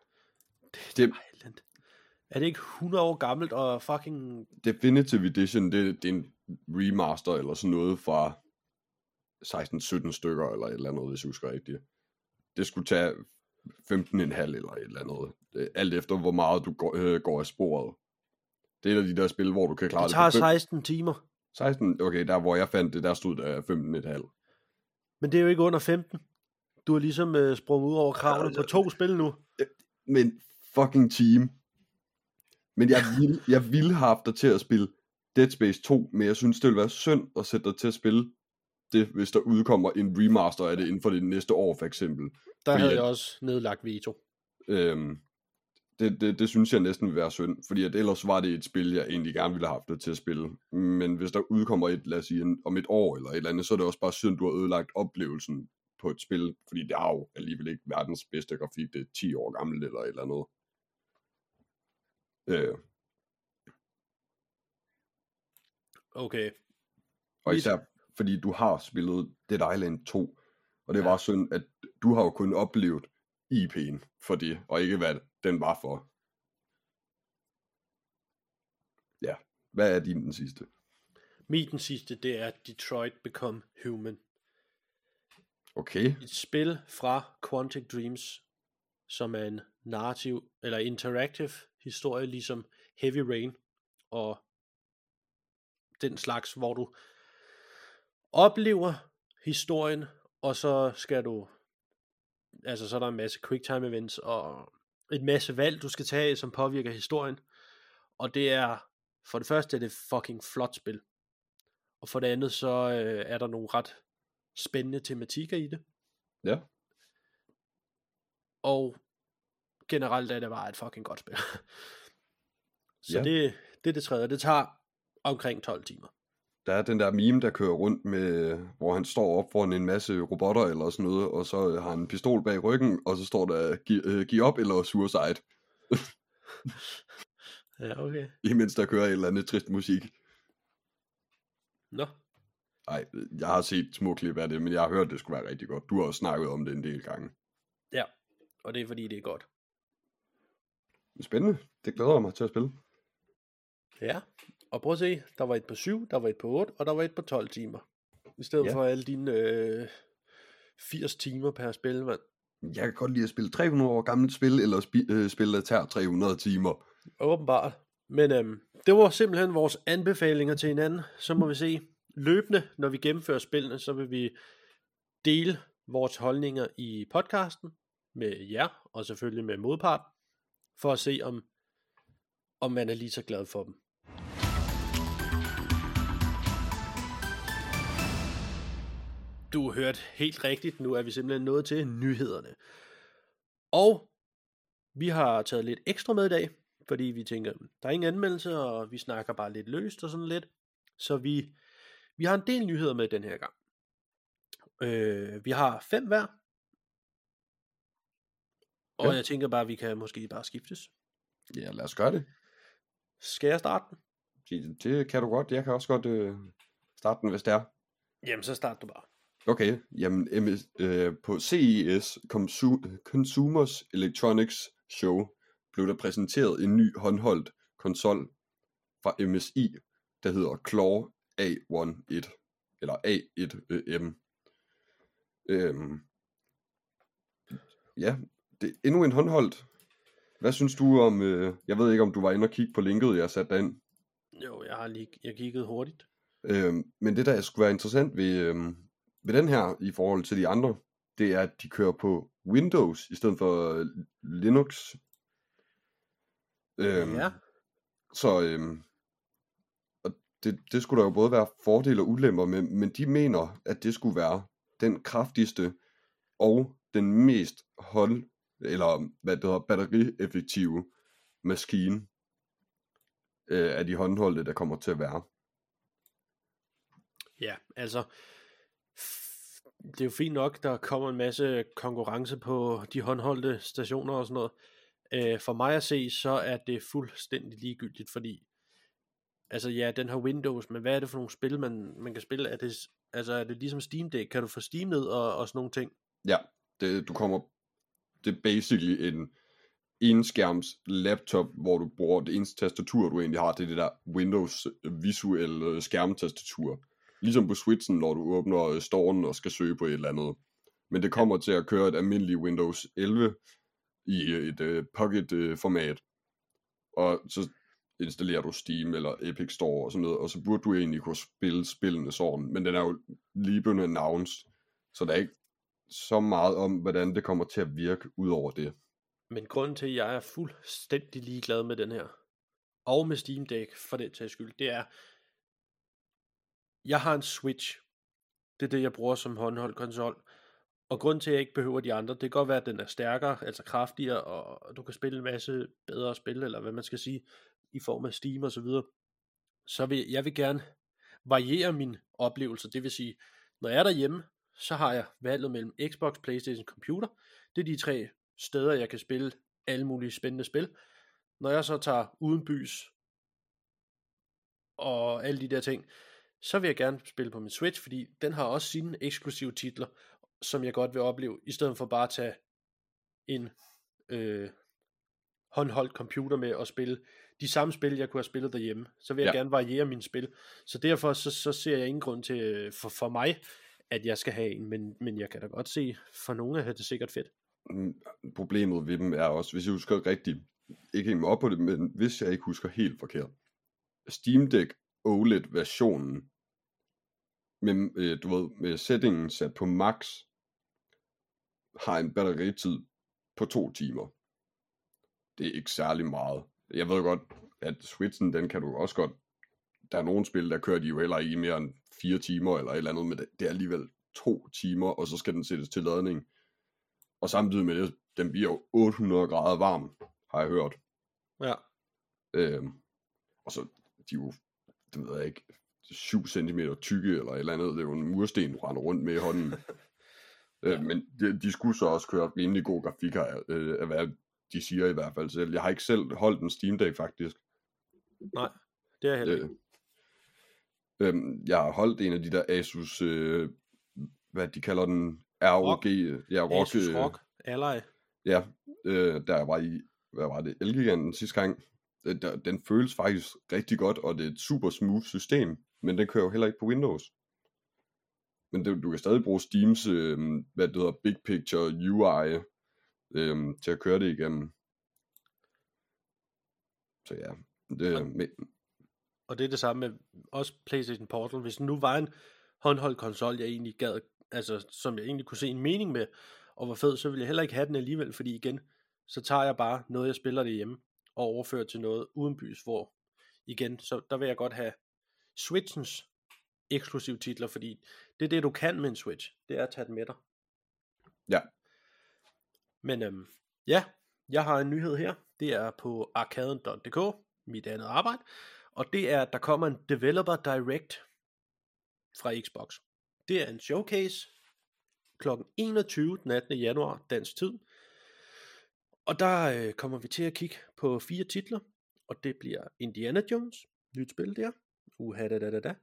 Det, Island. Er det ikke 100 år gammelt og fucking... Definitive Edition, det, det er en remaster eller sådan noget fra 16-17 stykker eller et eller andet, hvis jeg husker rigtigt. Det skulle tage 15,5 eller et eller andet. Det- Alt efter, hvor meget du går, øh, går af sporet. Det er et af de der spil, hvor du kan klare Det det, tager på fem- 16 timer. 16, okay, der hvor jeg fandt det, der stod der 15,5. Men det er jo ikke under 15. Du har ligesom øh, sprunget ud over kravene på to spil nu. Men fucking team. Men jeg ville, jeg ville have haft dig til at spille Dead Space 2, men jeg synes, det ville være synd at sætte dig til at spille det, hvis der udkommer en remaster af det inden for det næste år, for eksempel. Der Fordi havde at- jeg også nedlagt veto. Øhm, det, det, det synes jeg næsten vil være synd, fordi at ellers var det et spil, jeg egentlig gerne ville have haft det til at spille. Men hvis der udkommer et, lad os sige, en, om et år eller et eller andet, så er det også bare synd, du har ødelagt oplevelsen på et spil, fordi det er jo alligevel ikke verdens bedste grafik, det er 10 år gammelt eller et eller andet. Øh, Okay. og især fordi du har spillet Dead Island 2, og det Ja. var synd, at du har jo kun oplevet IP'en for det, og ikke hvad den var for. Ja, hvad er din den sidste? Min den sidste, det er Detroit Become Human. Okay, Et spil fra Quantic Dreams, som er en narrativ, eller interactive historie, ligesom Heavy Rain, og den slags, hvor du oplever historien, og så skal du, altså så er der en masse quick time events, og en masse valg, du skal tage, som påvirker historien, og det er, for det første er det fucking flot spil, og for det andet, så øh, er der nogle ret spændende tematikker i det, ja. og generelt er det bare et fucking godt spil. [LAUGHS] Så Ja. det, det er det tredje. Det tager omkring 12 timer. Der er den der meme, der kører rundt med, hvor han står op foran en masse robotter eller sådan noget, og så har han en pistol bag ryggen, og så står der, giv, øh, giv op eller suicide, [LAUGHS] Ja, okay. imens der kører et eller andet trist musik. Nå, Nej, jeg har set små klip af det, men jeg har hørt, det skulle være rigtig godt. Du har også snakket om det en del gange. ja. Og det er fordi, det er godt. Spændende. Det glæder jeg mig til at spille. Ja. Og prøv at se, der var et på 7, der var et på 8, og der var et på 12 timer. I stedet Ja. for alle dine øh, 80 timer per spil, mand. Jeg kan godt lide at spille 300 år gammelt spil, eller spi- øh, spil, der tager 300 timer. Åbenbart. Men øhm, det var simpelthen vores anbefalinger til hinanden. Så må vi se løbende, når vi gennemfører spillene, så vil vi dele vores holdninger i podcasten med jer, og selvfølgelig med modpart, for at se, om, om man er lige så glad for dem. Du har hørt helt rigtigt. Nu er vi simpelthen nået til nyhederne. Og vi har taget lidt ekstra med i dag, fordi vi tænker, der er ingen anmeldelse, og vi snakker bare lidt løst og sådan lidt. Så vi, vi har en del nyheder med den her gang. Øh, vi har fem hver. Og Ja. jeg tænker bare, at vi kan måske bare skiftes. Ja, lad os gøre det. Skal jeg starte den? Det, det kan du godt. Jeg kan også godt øh, starte den, hvis det er. Jamen, så start du bare. Okay, jamen MS, øh, på CES Consu- Consumers Electronics Show blev der præsenteret en ny håndholdt konsol fra MSI, der hedder Claw A11, eller A1M. Øhm, ja, det endnu en håndholdt. Hvad synes du om, øh, jeg ved ikke om du var inde og kigge på linket, jeg satte ind, Jo, jeg har lige jeg kiggede hurtigt. Øhm, men det, der skulle være interessant ved, øhm, ved den her, i forhold til de andre, det er, at de kører på Windows, i stedet for øh, Linux. Øhm, Ja. Så øhm, og det, det skulle der jo både være fordele og ulemper med, men de mener, at det skulle være den kraftigste og den mest hold, eller hvad det hedder, batterieffektive maskine øh, af de håndholdte, der kommer til at være. Ja, altså, det er jo fint nok, der kommer en masse konkurrence på de håndholdte stationer og sådan noget. Øh, for mig at se, så er det fuldstændig ligegyldigt, fordi altså ja, den har Windows, men hvad er det for nogle spil, man, man kan spille? Er det, altså, er det ligesom Steam Deck? Kan du få Steam ned og, og sådan nogle ting? Ja, det, du kommer, det er basically en enskærms laptop, hvor du bruger det eneste tastatur, du egentlig har, det er det der Windows visuelle skærmtastatur. Ligesom på Switchen, når du åbner storen og skal søge på et eller andet. Men det kommer til at køre et almindeligt Windows 11 i et uh, pocket uh, format. Og så installerer du Steam eller Epic Store og sådan noget, og så burde du egentlig kunne spille spillene sådan, men den er jo lige blevet announced, så der er ikke så meget om, hvordan det kommer til at virke ud over det. Men grunden til, at jeg er fuldstændig ligeglad med den her, og med Steam Deck for den tages skyld, det er, jeg har en Switch. Det er det, jeg bruger som håndholdt konsol. Og grund til, at jeg ikke behøver de andre, det kan godt være, at den er stærkere, altså kraftigere, og du kan spille en masse bedre spil, eller hvad man skal sige, i form af Steam og så videre. Så vil, jeg vil gerne variere min oplevelse, det vil sige, når jeg er derhjemme, så har jeg valget mellem Xbox, Playstation, Computer. Det er de tre steder, jeg kan spille alle mulige spændende spil. Når jeg så tager uden bys og alle de der ting, så vil jeg gerne spille på min Switch, fordi den har også sine eksklusive titler, som jeg godt vil opleve, i stedet for bare at tage en øh, håndholdt computer med og spille de samme spil, jeg kunne have spillet derhjemme. Så vil jeg ja. gerne variere mine spil. Så derfor så, så ser jeg ingen grund til øh, for, for mig, at jeg skal have en, men, men jeg kan da godt se, for nogle er det sikkert fedt. Mm, problemet ved dem er også, hvis jeg husker rigtigt, ikke helt op på det, men hvis jeg ikke husker helt forkert, Steam Deck OLED-versionen, med, øh, du ved, med settingen sat på max, har en batteritid på to timer. Det er ikke særlig meget. Jeg ved godt, at Switchen, den kan du også godt, der er nogle spil, der kører de jo heller ikke i mere end fire timer eller et eller andet, men det, det er alligevel to timer, og så skal den sættes til ladning. Og samtidig med det, den bliver jo 800 grader varm, har jeg hørt. Ja. Øhm, og så, de er jo, det ved jeg ikke, 7 cm tykke eller et eller andet. Det er jo en mursten, du render rundt med i hånden. [LAUGHS] ja. øh, men de, de skulle så også køre rimelig god grafik her, øh, af hvad de siger i hvert fald selv. Jeg har ikke selv holdt en Steam Deck faktisk. Nej, det er heller ikke. Øh, øh, jeg har holdt en af de der Asus, øh, hvad de kalder den, ROG. Rock. Ja, Rock. Asus øh, Rock, Ally. Ja, øh, der var i, hvad var det, Elgiganten sidste gang. Øh, der, den føles faktisk rigtig godt, og det er et super smooth system, men den kører jo heller ikke på Windows. Men det, du kan stadig bruge Steams, øh, hvad det hedder, Big Picture UI, øh, til at køre det igennem. Så ja, det, med, og det er det samme med også PlayStation Portal. Hvis nu var en håndholdt konsol, jeg egentlig gad, altså som jeg egentlig kunne se en mening med, og var fed, så ville jeg heller ikke have den alligevel, fordi igen, så tager jeg bare noget, jeg spiller det hjemme, og overfører til noget uden bys, hvor igen, så der vil jeg godt have Switchens eksklusive titler, fordi det er det, du kan med en Switch, det er at tage den med dig. Ja. Men øhm, ja, jeg har en nyhed her, det er på arkaden.dk, mit andet arbejde, og det er, at der kommer en Developer Direct fra Xbox. Det er en showcase kl. 21 den 18. januar dansk tid. Og der øh, kommer vi til at kigge på fire titler, og det bliver Indiana Jones, nyt spil der. Uha da da da da.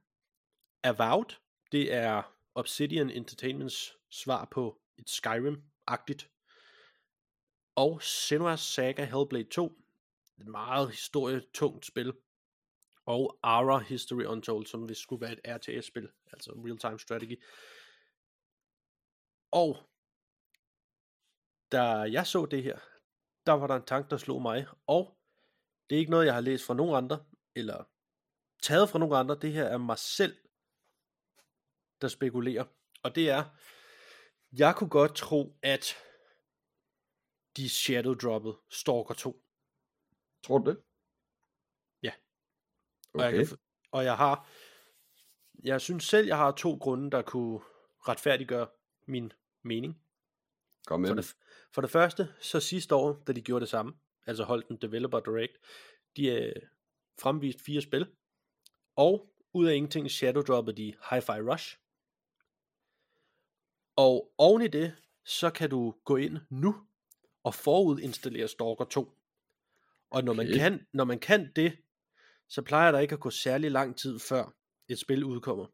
Avowed, det er Obsidian Entertainments svar på et Skyrim-agtigt. Og Senua's Saga Hellblade 2, et meget historietungt spil. Og Ara History Untold, som hvis skulle være et RTS-spil, altså Real Time Strategy. Og da jeg så det her, der var der en tanke, der slog mig, og det er ikke noget, jeg har læst fra nogen andre, eller taget fra nogen andre, det her er mig selv, der spekulerer, og det er, jeg kunne godt tro, at de shadow droppede Stalker 2. Tror du det? Okay. Og, jeg kan, og jeg har, jeg synes selv, jeg har to grunde, der kunne retfærdiggøre min mening. Kom med for det, for det første, så sidste år, da de gjorde det samme, altså holdt en Developer Direct, de øh, fremvist fire spil, og ud af ingenting shadowdroppede de Hi-Fi Rush. Og oven i det, så kan du gå ind nu at forudinstallere Stalker 2. Og når, man Okay. kan, når man kan det, så plejer der ikke at gå særlig lang tid før et spil udkommer.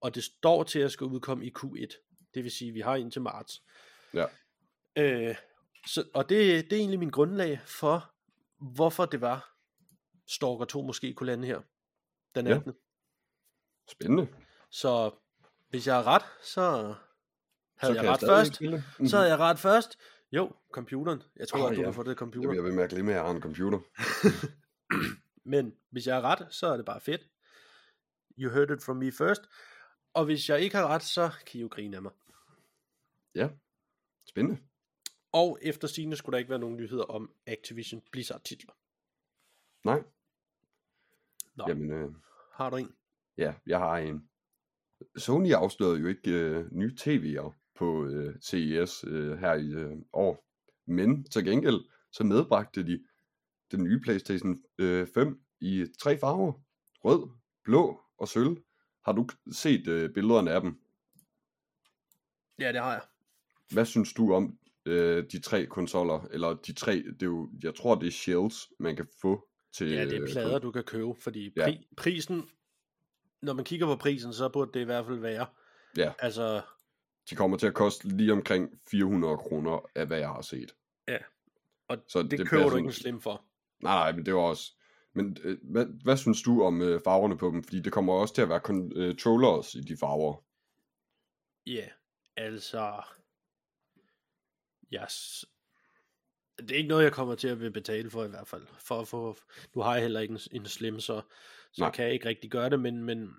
Og det står til at skal udkomme i Q1. Det vil sige, at vi har indtil marts. Ja. Øh, så, og det, det er egentlig min grundlag for, hvorfor det var, Stalker 2 måske kunne lande her den Ja. 18. Spændende. Så hvis jeg har ret, så havde så jeg ret stadig først. det. Så havde jeg ret først. Jo, computeren. Jeg tror, oh, at du ja. kan få det Jeg computer. bliver ved med at glemme, at jeg har en computer. [LAUGHS] Men hvis jeg har ret, så er det bare fedt. You heard it from me first. Og hvis jeg ikke har ret, så kan I jo grine af mig. Ja, spændende. Og efter sigende skulle der ikke være nogen nyheder om Activision Blizzard titler. Nej, Nå, jamen, øh, har du en? ja, jeg har en. Sony afslørede jo ikke øh, nye TV'er på øh, CES øh, her i øh, år. Men til gengæld, så medbragte de den nye PlayStation øh, 5 i tre farver. Rød, blå og sølv. Har du set øh, billederne af dem? Ja, det har jeg. Hvad synes du om øh, de tre konsoller? Eller de tre, det er jo, jeg tror det er shells, man kan få til... Ja, det er øh, plader, du kan købe, fordi Ja. pri- prisen, når man kigger på prisen, så burde det i hvert fald være, Ja, altså, de kommer til at koste lige omkring 400 kroner af, hvad jeg har set. og Så det, det køber du sådan- ikke en slim for. Nej, nej, men det var også... Men øh, hvad, hvad synes du om øh, farverne på dem? Fordi det kommer også til at være controllers i de farver. Ja, altså, yes. det er ikke noget, jeg kommer til at vil betale for i hvert fald. For at få, nu har jeg heller ikke en, en slim, så, så Nej. kan jeg ikke rigtig gøre det, men, men,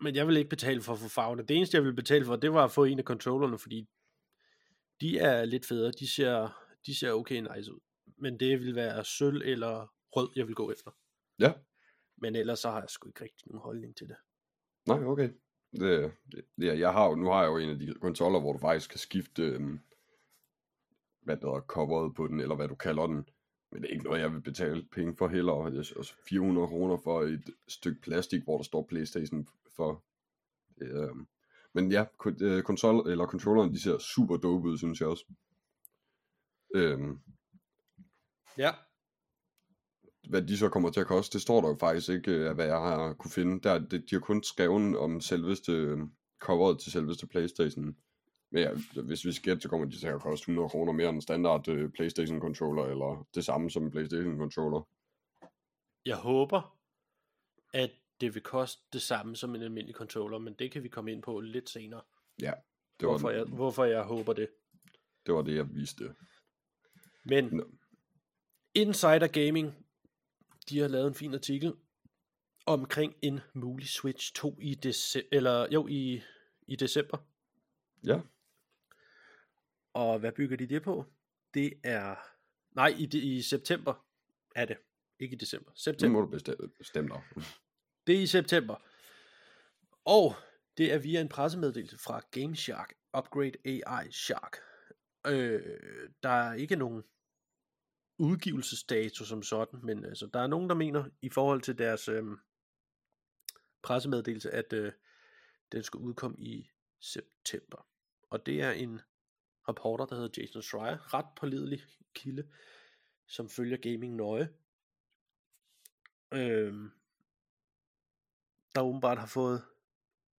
men jeg vil ikke betale for at få farverne. Det eneste, jeg vil betale for, det var at få en af controllerne, fordi de er lidt federe. De ser, de ser okay nice ud. Men det vil være sølv eller rød, jeg vil gå efter. Ja, Men ellers så har jeg sgu ikke rigtig nogen holdning til det. nej, okay. Det, det, det, jeg har jo, nu har jeg jo en af de konsoller, hvor du faktisk kan skifte, øh, hvad der er coveret på den, eller hvad du kalder den. Men det er ikke noget, jeg vil betale penge for heller. Er også 400 kroner for et stykke plastik, hvor der står Playstation for. Øh, men ja, øh, konsol, eller controlleren, de ser super dope ud, synes jeg også. Øh, Ja, hvad de så kommer til at koste, det står der jo faktisk ikke, øh, hvad jeg har kunne finde. Der, det, de har kun skrevet om selveste øh, coveret til selveste Playstation. Men ja, hvis vi skal så kommer de til at koste 100 kroner mere end en standard øh, Playstation controller, eller det samme som en Playstation controller. jeg håber, at det vil koste det samme som en almindelig controller, men det kan vi komme ind på lidt senere. Ja, det var, Hvorfor jeg, hvorfor jeg håber det. det, var det, jeg viste. Men Nå. Insider Gaming, de har lavet en fin artikel omkring en mulig Switch 2 i december, eller jo, i, i december. Ja, Og hvad bygger de det på? Det er, nej, i, de- i september er det. Ikke i december. det September. må du bestemme, bestemme dig. Det er i september. Og det er via en pressemeddelelse fra GameShark, Upgrade AI Shark. Øh, der er ikke nogen udgivelsesdato som sådan, men altså, der er nogen, der mener i forhold til deres øh, pressemeddelelse, at øh, den skal udkomme i september. Og det er en reporter, der hedder Jason Schreier, ret pålidelig kilde, som følger gaming nøje. Øh, der åbenbart har fået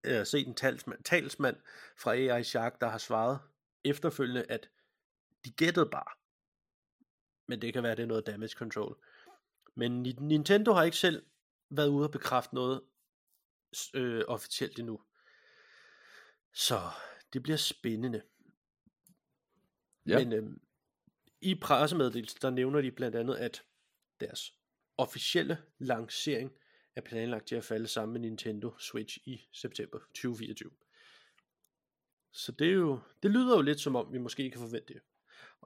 øh, set en talsmand, talsmand fra AI Shark, der har svaret efterfølgende, at de gættede bare. Men det kan være, det er noget damage control. Men Ni- Nintendo har ikke selv været ude og bekræfte noget øh, officielt endnu. Så det bliver spændende. Ja, Men øhm, i pressemeddelelsen, der nævner de blandt andet, at deres officielle lancering er planlagt til at falde sammen med Nintendo Switch i september 2024. Så det, er jo, det lyder jo lidt som om, vi måske kan forvente det.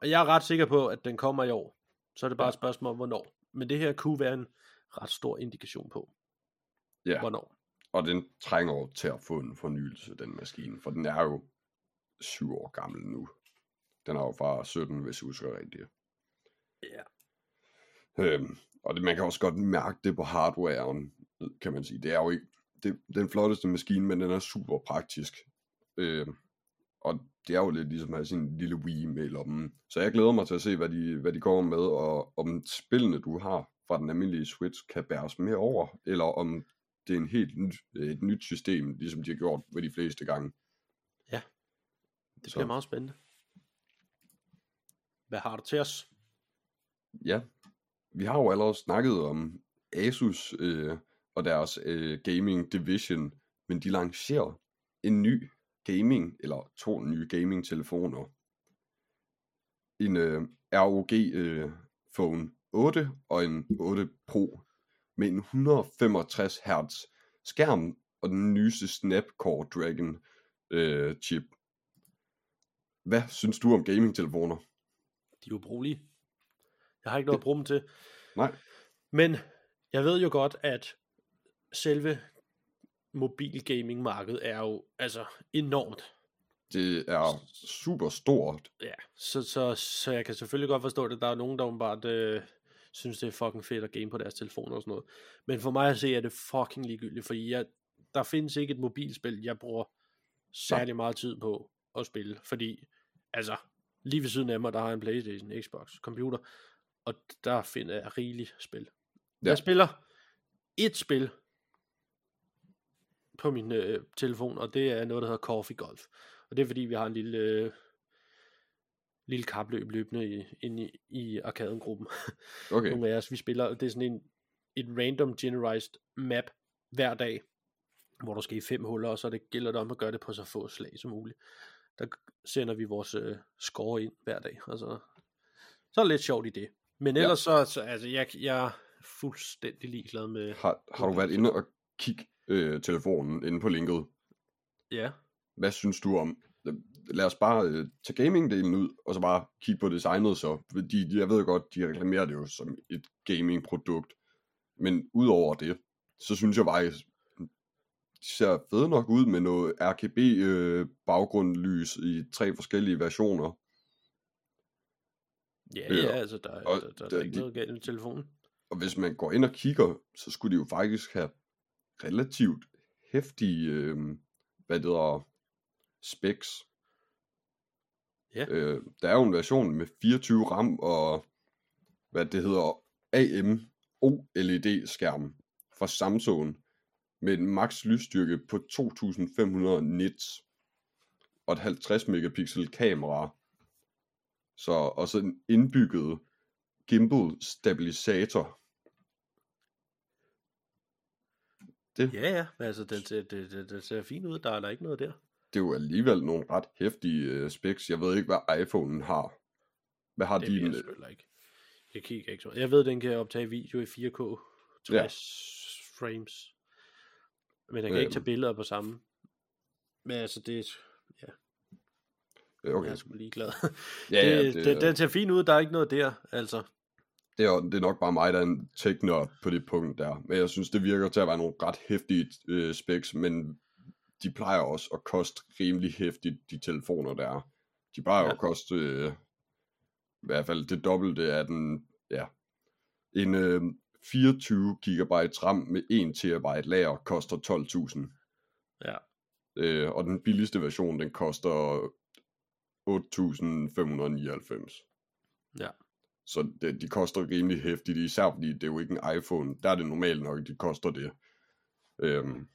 Og jeg er ret sikker på, at den kommer i år. Så er det bare et spørgsmål om, hvornår. Men det her kunne være en ret stor indikation på, ja. hvornår. og den trænger jo til at få en fornyelse, den maskine, for den er jo syv år gammel nu. Den er jo fra 17, hvis jeg husker rigtigt. Ja. Øhm, og det, man kan også godt mærke det på hardwaren, kan man sige. Det er jo ikke det, den flotteste maskine, men den er super praktisk. Øhm, Og det er jo lidt ligesom at have sin lille Wii med i lommen. Så jeg glæder mig til at se, hvad de, hvad de går med, og om spillene, du har fra den almindelige Switch, kan bæres med over, eller om det er en helt nyt, et nyt system, ligesom de har gjort ved de fleste gange. Det Så. bliver meget spændende. Hvad har du til os? Ja, vi har jo allerede snakket om Asus øh, og deres øh, gaming division, men de lancerer en ny gaming, eller to nye gaming telefoner. En øh, ROG øh, Phone 8 og en 8 Pro med en 165 Hz skærm og den nyeste Snapdragon øh, chip. Hvad synes du om gaming-telefoner? De er ubrugelige. Jeg har ikke noget at bruge dem til. Nej. Men jeg ved jo godt, at selve mobilgaming-markedet er jo altså enormt. Det er super stort. Ja, så, så, så jeg kan selvfølgelig godt forstå det. Der er nogen, der åbenbart øh, synes, det er fucking fedt at game på deres telefoner og sådan noget. Men for mig at se, er det fucking ligegyldigt, fordi jeg, der findes ikke et mobilspil, jeg bruger særlig meget tid på at spille. Fordi, altså, lige ved siden af mig, der har en Playstation, Xbox, computer, og der finder jeg rigeligt spil. Ja. Jeg spiller et spil på min øh, telefon, og det er noget, der hedder Coffee Golf. Og det er fordi, vi har en lille, øh, lille kapløb løbende i, inde i, i arkadengruppen. [LAUGHS] Okay. Nogle af os, vi spiller, det er sådan en, et random generized map hver dag, hvor der skal i fem huller, og så det gælder det om at gøre det på så få slag som muligt. Der sender vi vores øh, score ind hver dag, og så, så er det lidt sjovt i det. Men Ja. ellers så, så altså, jeg, jeg er fuldstændig ligeglad med, Har, har du været inde og kigge øh, telefonen inde på linket? ja, Hvad synes du om? Lad os bare øh, tage gaming-delen ud, og så bare kigge på designet så. Fordi jeg ved godt, de reklamerer det jo som et gaming-produkt. Men udover det, så synes jeg faktisk, de ser fede nok ud med noget RGB øh, baggrundlys i tre forskellige versioner. ja, Øh, ja altså, der, er- og der, der, der der- er ikke de- noget galt med telefonen. Og hvis man går ind og kigger, så skulle de jo faktisk have relativt hæftige, øh, hvad det hedder, specs. Ja. Øh, der er jo en version med 24 RAM og, hvad det hedder, AM OLED skærm fra Samsung med en max lysstyrke på 2500 nits og et 50 megapixel kamera. Så, og så en indbygget gimbal stabilisator. Det, Ja, ja, altså, den, ser- det, det, det ser fint ud, der er der ikke noget der. det er jo alligevel nogle ret hæftige uh, specs. Jeg ved ikke, hvad iPhone'en har. Hvad har Det de? ved jeg en- selvfølgelig ikke. Jeg kigger ikke så. Jeg ved, den kan optage video i 4K 60 Ja. frames. Men den kan ikke Øhm. tage billeder på samme. Men altså, det er... Øh, Okay. Okay. Jeg er sgu ligeglad. Ja, ja, det, det, den, den ser fin ud, der er ikke noget der, altså. Det, er, det er nok bare mig, der er en tech på det punkt der. Men jeg synes, det virker til at være nogle ret hæftige uh, specs, men de plejer også at koste rimelig hæftigt, de telefoner der er. De plejer ja. At koste uh, i hvert fald det dobbelte af den, ja. En uh, 24 GB RAM med 1 TB lager koster 12.000. Ja. Øh, og den billigste version, den koster 8.599. Ja. Så det, de koster rimelig hæftigt, især fordi det er jo ikke en iPhone. Der er det normalt nok, at de koster det. Øhm,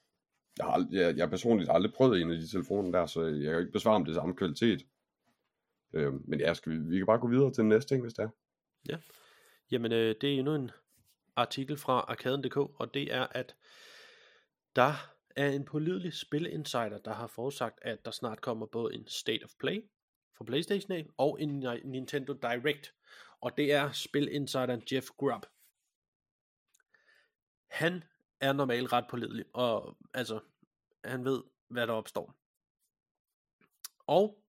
jeg, har, ald- jeg, jeg personligt aldrig prøvet en af de telefoner der, så jeg kan ikke besvare om det er samme kvalitet. Øhm, men ja, skal vi, vi kan bare gå videre til den næste ting, hvis det er. Ja, Jamen, øh, det er endnu en artikel fra arkaden.dk, og det er, at der er en pålidelig spilinsider, der har forudsagt, at der snart kommer både en State of Play fra Playstation af, og en Nintendo Direct. Og det er spilinsideren Jeff Grubb. Han er normalt ret pålidelig, og altså, han ved, hvad der opstår. Og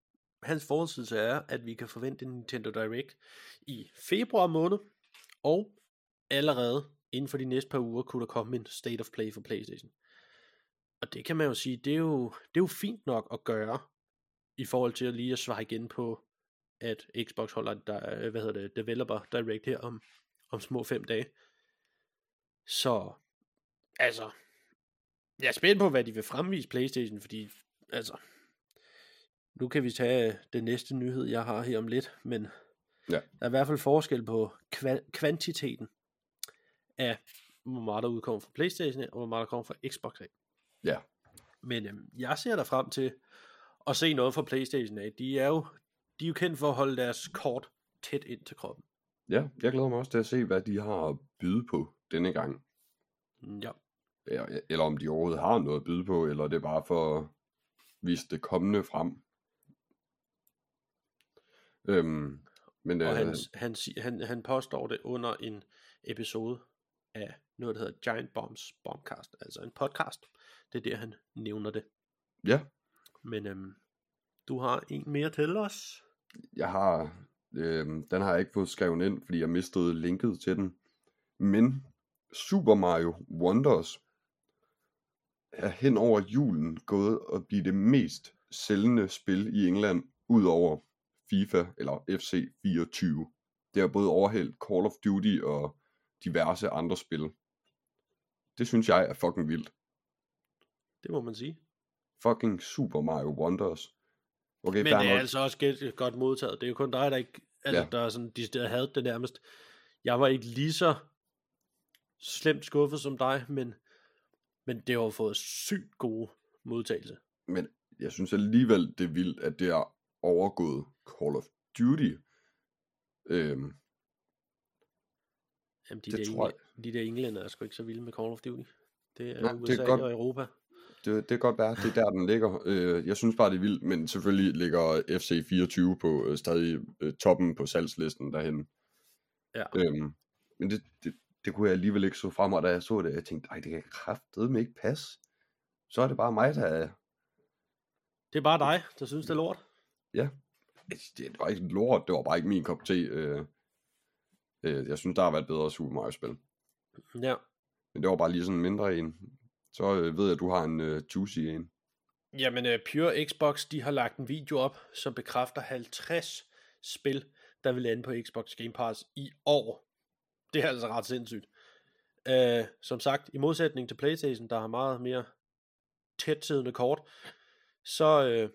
hans forudsigelse er, at vi kan forvente en Nintendo Direct i februar måned, og allerede inden for de næste par uger kunne der komme en State of Play for Playstation. Og det kan man jo sige, det er jo, det er jo fint nok at gøre, i forhold til at lige at svare igen på, at Xbox holder der, hvad hedder det, Developer Direct her om, om små fem dage. Så, altså, jeg er spændt på, hvad de vil fremvise Playstation, fordi, altså, nu kan vi tage den næste nyhed, jeg har her om lidt, men Ja. der er i hvert fald forskel på kva- kvantiteten af, hvor meget der udkommer fra Playstation og hvor meget der kommer fra Xbox af. Ja. Men øhm, jeg ser der frem til at se noget fra Playstation af. De er jo, de er jo kendt for at holde deres kort tæt ind til kroppen. Ja, jeg glæder mig også til at se, hvad de har at byde på denne gang. Mm, Ja. Eller, eller om de overhovedet har noget at byde på, eller det er bare for at vise det kommende frem. Øhm, men Og øh, han, han, han, han påstår det under en episode af noget, der hedder Giant Bombs Bombcast, altså en podcast. Det er der, han nævner det. ja, Men øhm, du har en mere til os. Jeg har, øh, den har jeg ikke fået skrevet ind, fordi jeg mistede linket til den. Men Super Mario Wonders er hen over julen gået og blive det mest sælgende spil i England, ud over FIFA eller FC 24. Det har både overhældt Call of Duty og diverse andre spil. Det synes jeg er fucking vildt. Det må man sige. Fucking Super Mario Wonders. Okay, Men det er altså også godt modtaget. Det er jo kun dig, der ikke, altså, Ja. der er sådan, de havde det nærmest. Jeg var ikke lige så slemt skuffet som dig, men, men det har fået sygt gode modtagelse. Men jeg synes alligevel, det er vildt, at det er overgået Call of Duty. Øhm, Jamen, de, Det der, tror engle, de der englænder er sgu ikke så vilde med Call of Duty. Det er Nej, det er USA godt. og Europa. Det, det kan godt være, det er der, den ligger. Øh, jeg synes bare, det er vildt, men selvfølgelig ligger FC24 på øh, stadig øh, toppen på salgslisten derhen. Ja. Øhm, men det, det, det kunne jeg alligevel ikke så frem, og da jeg så det, jeg tænkte, ej, det kan kraftedeme ikke passe. Så er det bare mig, der er... Det er bare dig, der synes, det er lort. Det var ikke lort, det var bare ikke min kop te. Øh, øh, jeg synes, der har været bedre Super Mario-spil. Ja. Men det var bare lige sådan mindre en. Så øh, ved jeg, at du har en øh, juicy en. Jamen, øh, Pure Xbox, de har lagt en video op, som bekræfter 50 spil, der vil lande på Xbox Game Pass i år. Det er altså ret sindssygt. Øh, som sagt, i modsætning til Playstation, der har meget mere tætsiddende kort, så øh,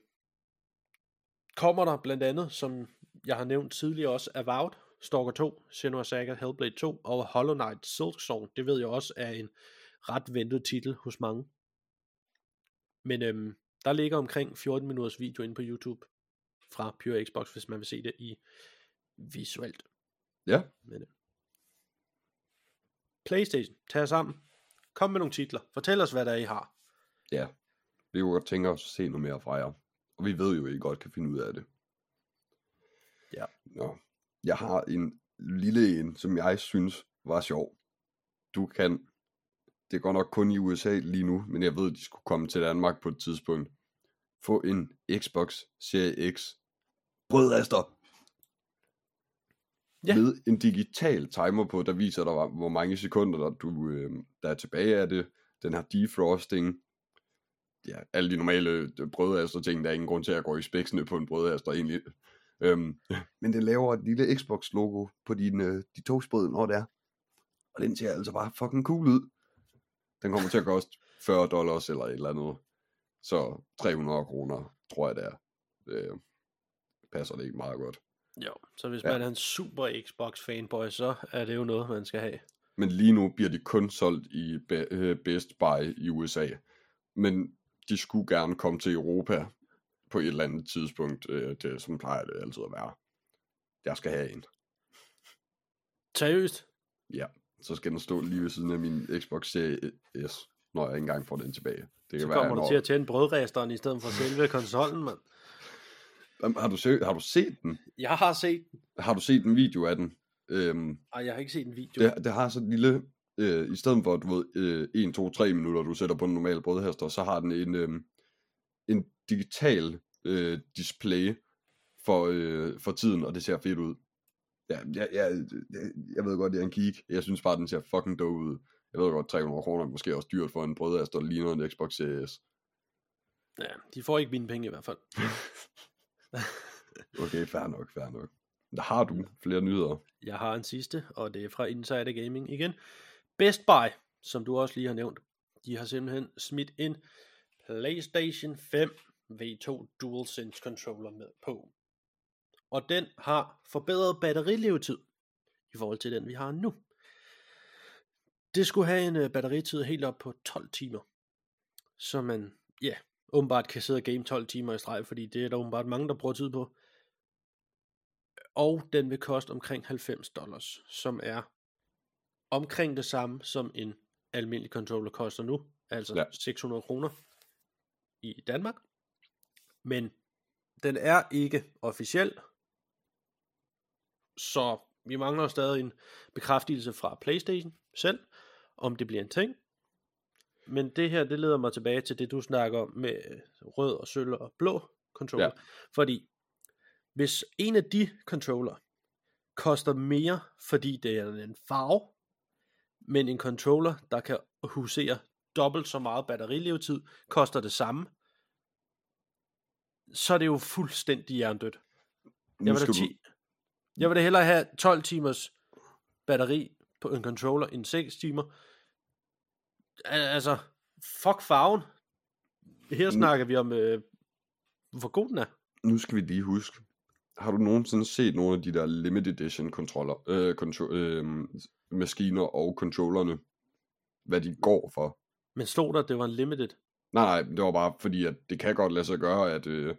kommer der blandt andet, som jeg har nævnt tidligere også, Avowed, Stalker 2, Senua Saga, Hellblade 2 og Hollow Knight Silksong. Det ved jeg også er en ret ventet titel hos mange. Men øhm, der ligger omkring 14 minutters video inde på YouTube fra Pure Xbox, hvis man vil se det i visuelt. Ja, Men, øh. Playstation, tag sammen. Kom med nogle titler. Fortæl os, hvad der er, I har. ja. Vi kunne godt tænke os at se noget mere fra jer. Og vi ved jo, at I godt kan finde ud af det. Ja. Nå. Jeg har en lille en, som jeg synes var sjov. Du kan, det godt nok kun i USA lige nu, men jeg ved, at de skulle komme til Danmark på et tidspunkt. Få en Xbox Series X brødrester. Ja. Med en digital timer på, der viser dig, hvor mange sekunder, der, du, øh, der er tilbage af det. Den har defrosting. Ja, alle de normale øh, brødrester ting, der er ingen grund til at gå i spæksene på en brødrester egentlig. Øhm, men det laver et lille Xbox logo på din, øh, de togsbrød, når det er. Og den ser altså bare fucking cool ud. Den kommer til at koste 40 dollars eller et eller andet. Så 300 kroner, tror jeg det er. Øh, passer det ikke meget godt. Jo, så hvis Ja. man er en super Xbox fanboy, så er det jo noget, man skal have. Men lige nu bliver de kun solgt i øh, Best Buy i USA. Men de skulle gerne komme til Europa på et eller andet tidspunkt. Øh, det, som plejer det altid at være. Jeg skal have en. Seriøst? Ja, så skal den stå lige ved siden af min Xbox Series S, når jeg ikke engang får den tilbage. Det Så kan være, kommer du når... til at tænde brødresteren i stedet for selve konsollen, mand. Har du, set, har du set den? Jeg har set den. Har du set en video af den? Øhm, Ej, jeg har ikke set en video. det, det har sådan en lille... Øh, I stedet for, du ved, øh, 1, 2, 3 minutter, du sætter på en normal brødhester, så har den en, øh, en digital øh, display for, øh, for tiden, og det ser fedt ud. Ja, jeg, jeg, jeg, ved godt, det er en geek. Jeg synes bare, den ser fucking dog ud. Jeg ved godt, 300 kroner er måske også dyrt for en brødhester, der ligner en Xbox Series. Ja, de får ikke mine penge i hvert fald. [LAUGHS] Okay, fair nok, fair nok. Der har du flere nyheder. Jeg har en sidste, og det er fra Insider Gaming igen. Best Buy, som du også lige har nævnt, de har simpelthen smidt en PlayStation 5 V2 DualSense controller med på. Og den har forbedret batterilevetid i forhold til den vi har nu. Det skulle have en uh, batteritid helt op på 12 timer. Så man, ja, åbenbart kan sidde og game 12 timer i streg, fordi det er der åbenbart mange, der bruger tid på. Og den vil koste omkring 90 dollars, som er omkring det samme som en almindelig controller koster nu, altså ja. 600 kroner i Danmark. Men den er ikke officiel, så vi mangler stadig en bekræftelse fra PlayStation selv, om det bliver en ting. Men det her, det leder mig tilbage til det, du snakker om med rød og sølv og blå controller. Ja. Fordi hvis en af de controller koster mere, fordi det er en farve, men en controller, der kan husere dobbelt så meget batterilevetid, koster det samme, så er det jo fuldstændig hjernedødt. Jeg vil, da jeg vil da hellere have 12 timers batteri på en controller end 6 timer. Altså, fuck farven. Her snakker vi om, øh, hvor god den er. Nu skal vi lige huske, har du nogensinde set nogle af de der limited edition kontroller, øh, kontro- øh, maskiner og controllerne, hvad de går for? Men stod der, det var en limited? Nej, nej, det var bare fordi, at det kan godt lade sig gøre, at øh,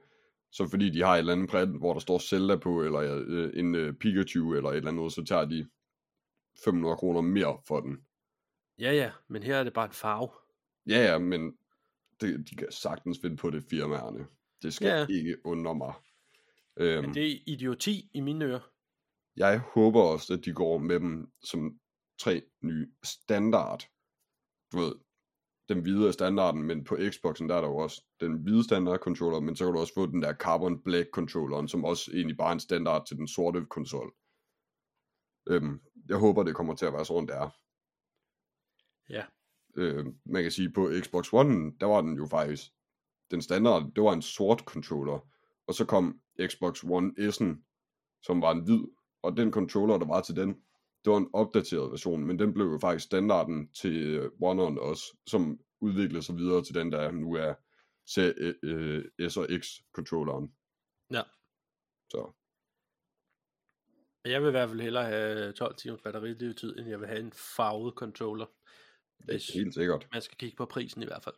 så fordi de har et eller andet print, hvor der står Zelda på, eller øh, en øh, Pikachu, eller et eller andet, så tager de 500 kroner mere for den. Ja, ja, men her er det bare en farve. Ja, ja, men det, de kan sagtens finde på det firmaerne. Det skal ja. ikke undre mig. Øhm, men det er idioti i mine ører. Jeg håber også, at de går med dem som tre nye standard. Du ved, den hvide er standarden, men på Xboxen der er der jo også den hvide standard controller, men så kan du også få den der Carbon Black controlleren, som også egentlig bare er en standard til den sorte konsol. Øhm, jeg håber, det kommer til at være sådan, det er. Ja. Øh, man kan sige, på Xbox One, der var den jo faktisk, den standard, det var en sort controller, og så kom Xbox One S'en, som var en hvid, og den controller, der var til den, det var en opdateret version, men den blev jo faktisk standarden til øh, One også, som udviklede sig videre til den, der nu er øh, S og X controlleren. Ja. Så. Jeg vil i hvert fald hellere have 12 timers batterilevetid, end jeg vil have en farvet controller. Hvis det er helt sikkert. Man skal kigge på prisen i hvert fald.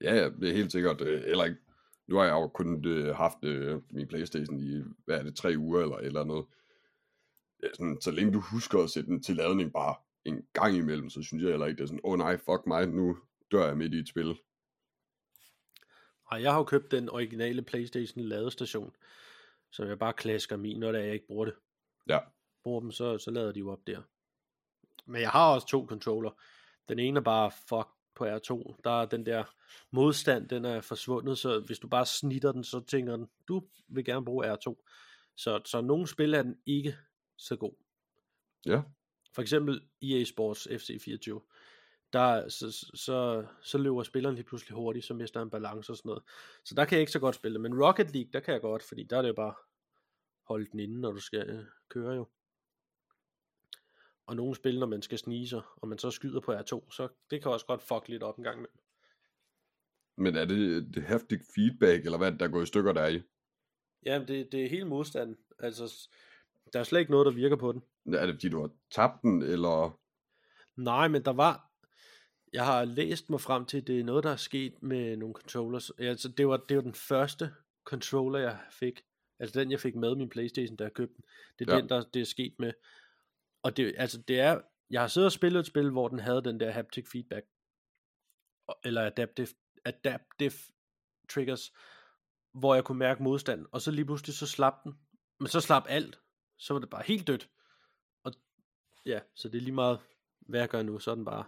Ja, ja, det er helt sikkert. Øh, eller ikke. Nu har jeg jo kun øh, haft øh, min Playstation i, hvad er det, tre uger eller eller andet. Ja, sådan, så længe du husker at sætte den til ladning bare en gang imellem, så synes jeg heller ikke, det er sådan, åh oh, nej, fuck mig, nu dør jeg midt i et spil. Ej, jeg har jo købt den originale Playstation ladestation, så jeg bare klasker min, når jeg ikke bruger det. Ja. Bruger dem, så, så lader de jo op der. Men jeg har også to controller. Den ene er bare fuck på R2. Der er den der modstand, den er forsvundet, så hvis du bare snitter den, så tænker den, du vil gerne bruge R2. Så, så nogle spil er den ikke så god. Ja. For eksempel EA Sports FC24. Der, så, så, så løber spilleren lige pludselig hurtigt, så mister han balance og sådan noget. Så der kan jeg ikke så godt spille. Men Rocket League, der kan jeg godt, fordi der er det bare holde den inde, når du skal øh, køre jo. Og nogle spil, når man skal snige sig, og man så skyder på R2, så det kan også godt fuck lidt op en gang med. Men er det, det heftig feedback, eller hvad der går i stykker der i? Ja, det, det er hele modstanden. Altså, der er slet ikke noget, der virker på den. Er det fordi, du har tabt den, eller? Nej, men der var... Jeg har læst mig frem til, at det er noget, der er sket med nogle controllers. Altså, det var, det var den første controller, jeg fik. Altså den, jeg fik med min Playstation, da jeg købte den. Det er ja. den, der det er sket med. Og det, altså, det er... Jeg har siddet og spillet et spil, hvor den havde den der haptic feedback. Eller adaptive, adaptive triggers, hvor jeg kunne mærke modstand. Og så lige pludselig, så slap den. Men så slap alt så var det bare helt dødt. Og ja, så det er lige meget, hvad jeg gør nu, så er den bare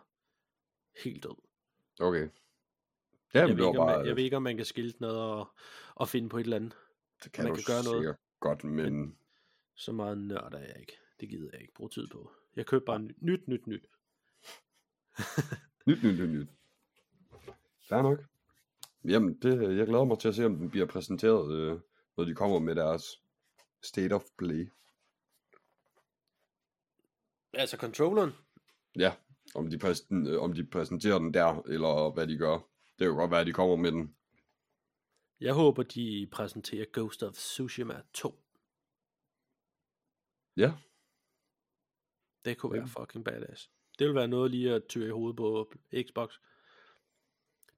helt død. Okay. Ja, jeg, ved ikke, bare... man, jeg ved ikke, om man kan skilte noget og, og finde på et eller andet. Det kan man kan gøre noget. godt, men... men... Så meget nørd er jeg ikke. Det gider jeg ikke bruge tid på. Jeg køber bare nyt, nyt, nyt. nyt, nyt, nyt, nyt. Fair nok. Jamen, det, jeg glæder mig til at se, om den bliver præsenteret, øh, når de kommer med deres State of Play. Altså controlleren? Ja, om de, præsen, om de præsenterer den der, eller hvad de gør. Det kan godt være, at de kommer med den. Jeg håber, de præsenterer Ghost of Tsushima 2. Ja, Det kunne være Ja. fucking badass. Det vil være noget lige at tyre i hovedet på Xbox.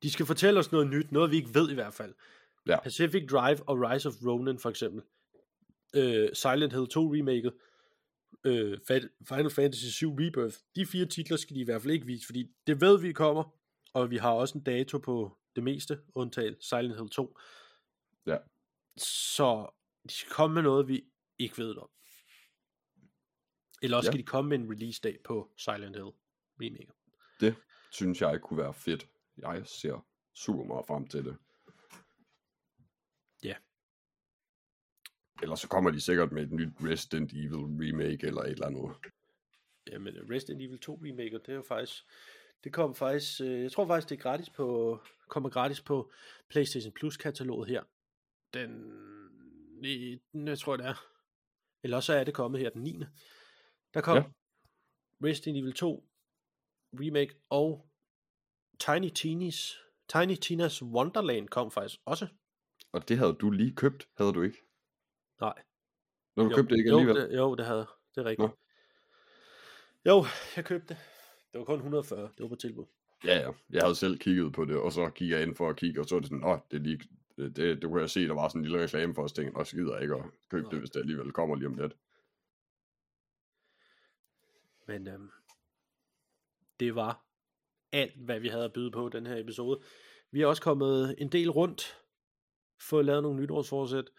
De skal fortælle os noget nyt, noget vi ikke ved i hvert fald. Ja. Pacific Drive og Rise of Ronin for eksempel. Øh, Silent Hill 2 remaket. Øh, Final Fantasy 7 Rebirth. De fire titler skal de i hvert fald ikke vise, fordi det ved vi kommer, og vi har også en dato på det meste, undtaget Silent Hill 2. Ja. Så de skal komme med noget, vi ikke ved om. Eller også Ja. skal de komme med en release dag på Silent Hill remake. det synes jeg kunne være fedt. Jeg ser super meget frem til det. Ja. Ellers så kommer de sikkert med et nyt Resident Evil remake eller et eller andet. Jamen, Resident Evil 2 remake, det er jo faktisk, det kommer faktisk, øh, jeg tror faktisk, det er gratis på, kommer gratis på PlayStation Plus kataloget her. Den, den, jeg tror det er. Eller også er det kommet her den 9. Der kom Ja. ja. Resident Evil 2 remake og Tiny Tina's, Tiny Tina's Wonderland kom faktisk også. Og det havde du lige købt, havde du ikke? Nej. Når du jo, købte det ikke jo, alligevel? det, jo, det havde det er rigtigt. Nå. Jo, jeg købte det. Det var kun 140, det var på tilbud. Ja, ja. Jeg havde selv kigget på det, og så gik jeg ind for at kigge, og så var det sådan, åh, det er lige, det, det, det kunne jeg se, der var sådan en lille reklame for os, tænkte, og jeg ikke at købe det, hvis det alligevel kommer lige om lidt. Men øhm, det var alt, hvad vi havde at byde på den her episode. Vi har også kommet en del rundt, fået lavet nogle nytårsforsæt,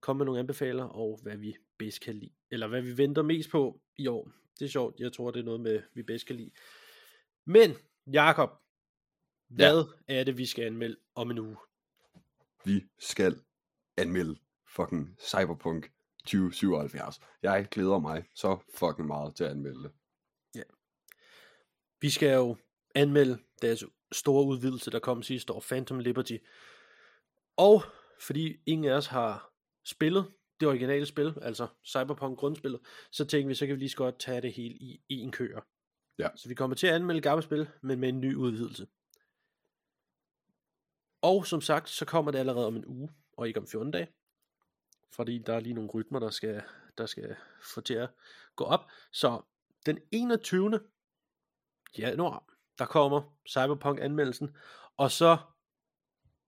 kommet med nogle anbefaler, og hvad vi bedst kan lide, eller hvad vi venter mest på i år. Det er sjovt, jeg tror, det er noget med, vi bedst kan lide. Men, Jakob, hvad ja. er det, vi skal anmelde om en uge? Vi skal anmelde fucking Cyberpunk 2077. Jeg glæder mig så fucking meget til at anmelde det. Vi skal jo anmelde deres store udvidelse, der kom sidste år, Phantom Liberty. Og fordi ingen af os har spillet det originale spil, altså Cyberpunk grundspillet, så tænkte vi, så kan vi lige så godt tage det hele i en kør. Ja. Så vi kommer til at anmelde gamle spil, men med en ny udvidelse. Og som sagt, så kommer det allerede om en uge, og ikke om 14 dage. Fordi der er lige nogle rytmer, der skal, der skal få til at gå op. Så den 21. januar, der kommer Cyberpunk anmeldelsen, og så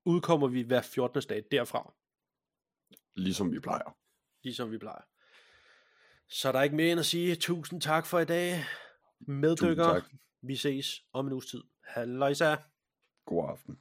udkommer vi hver 14. dag derfra, Ligesom vi plejer. ligesom vi plejer. Så der er ikke mere end at sige tusind tak for i dag. Meddykker. Vi ses om en uges tid. Halløjsa. God aften.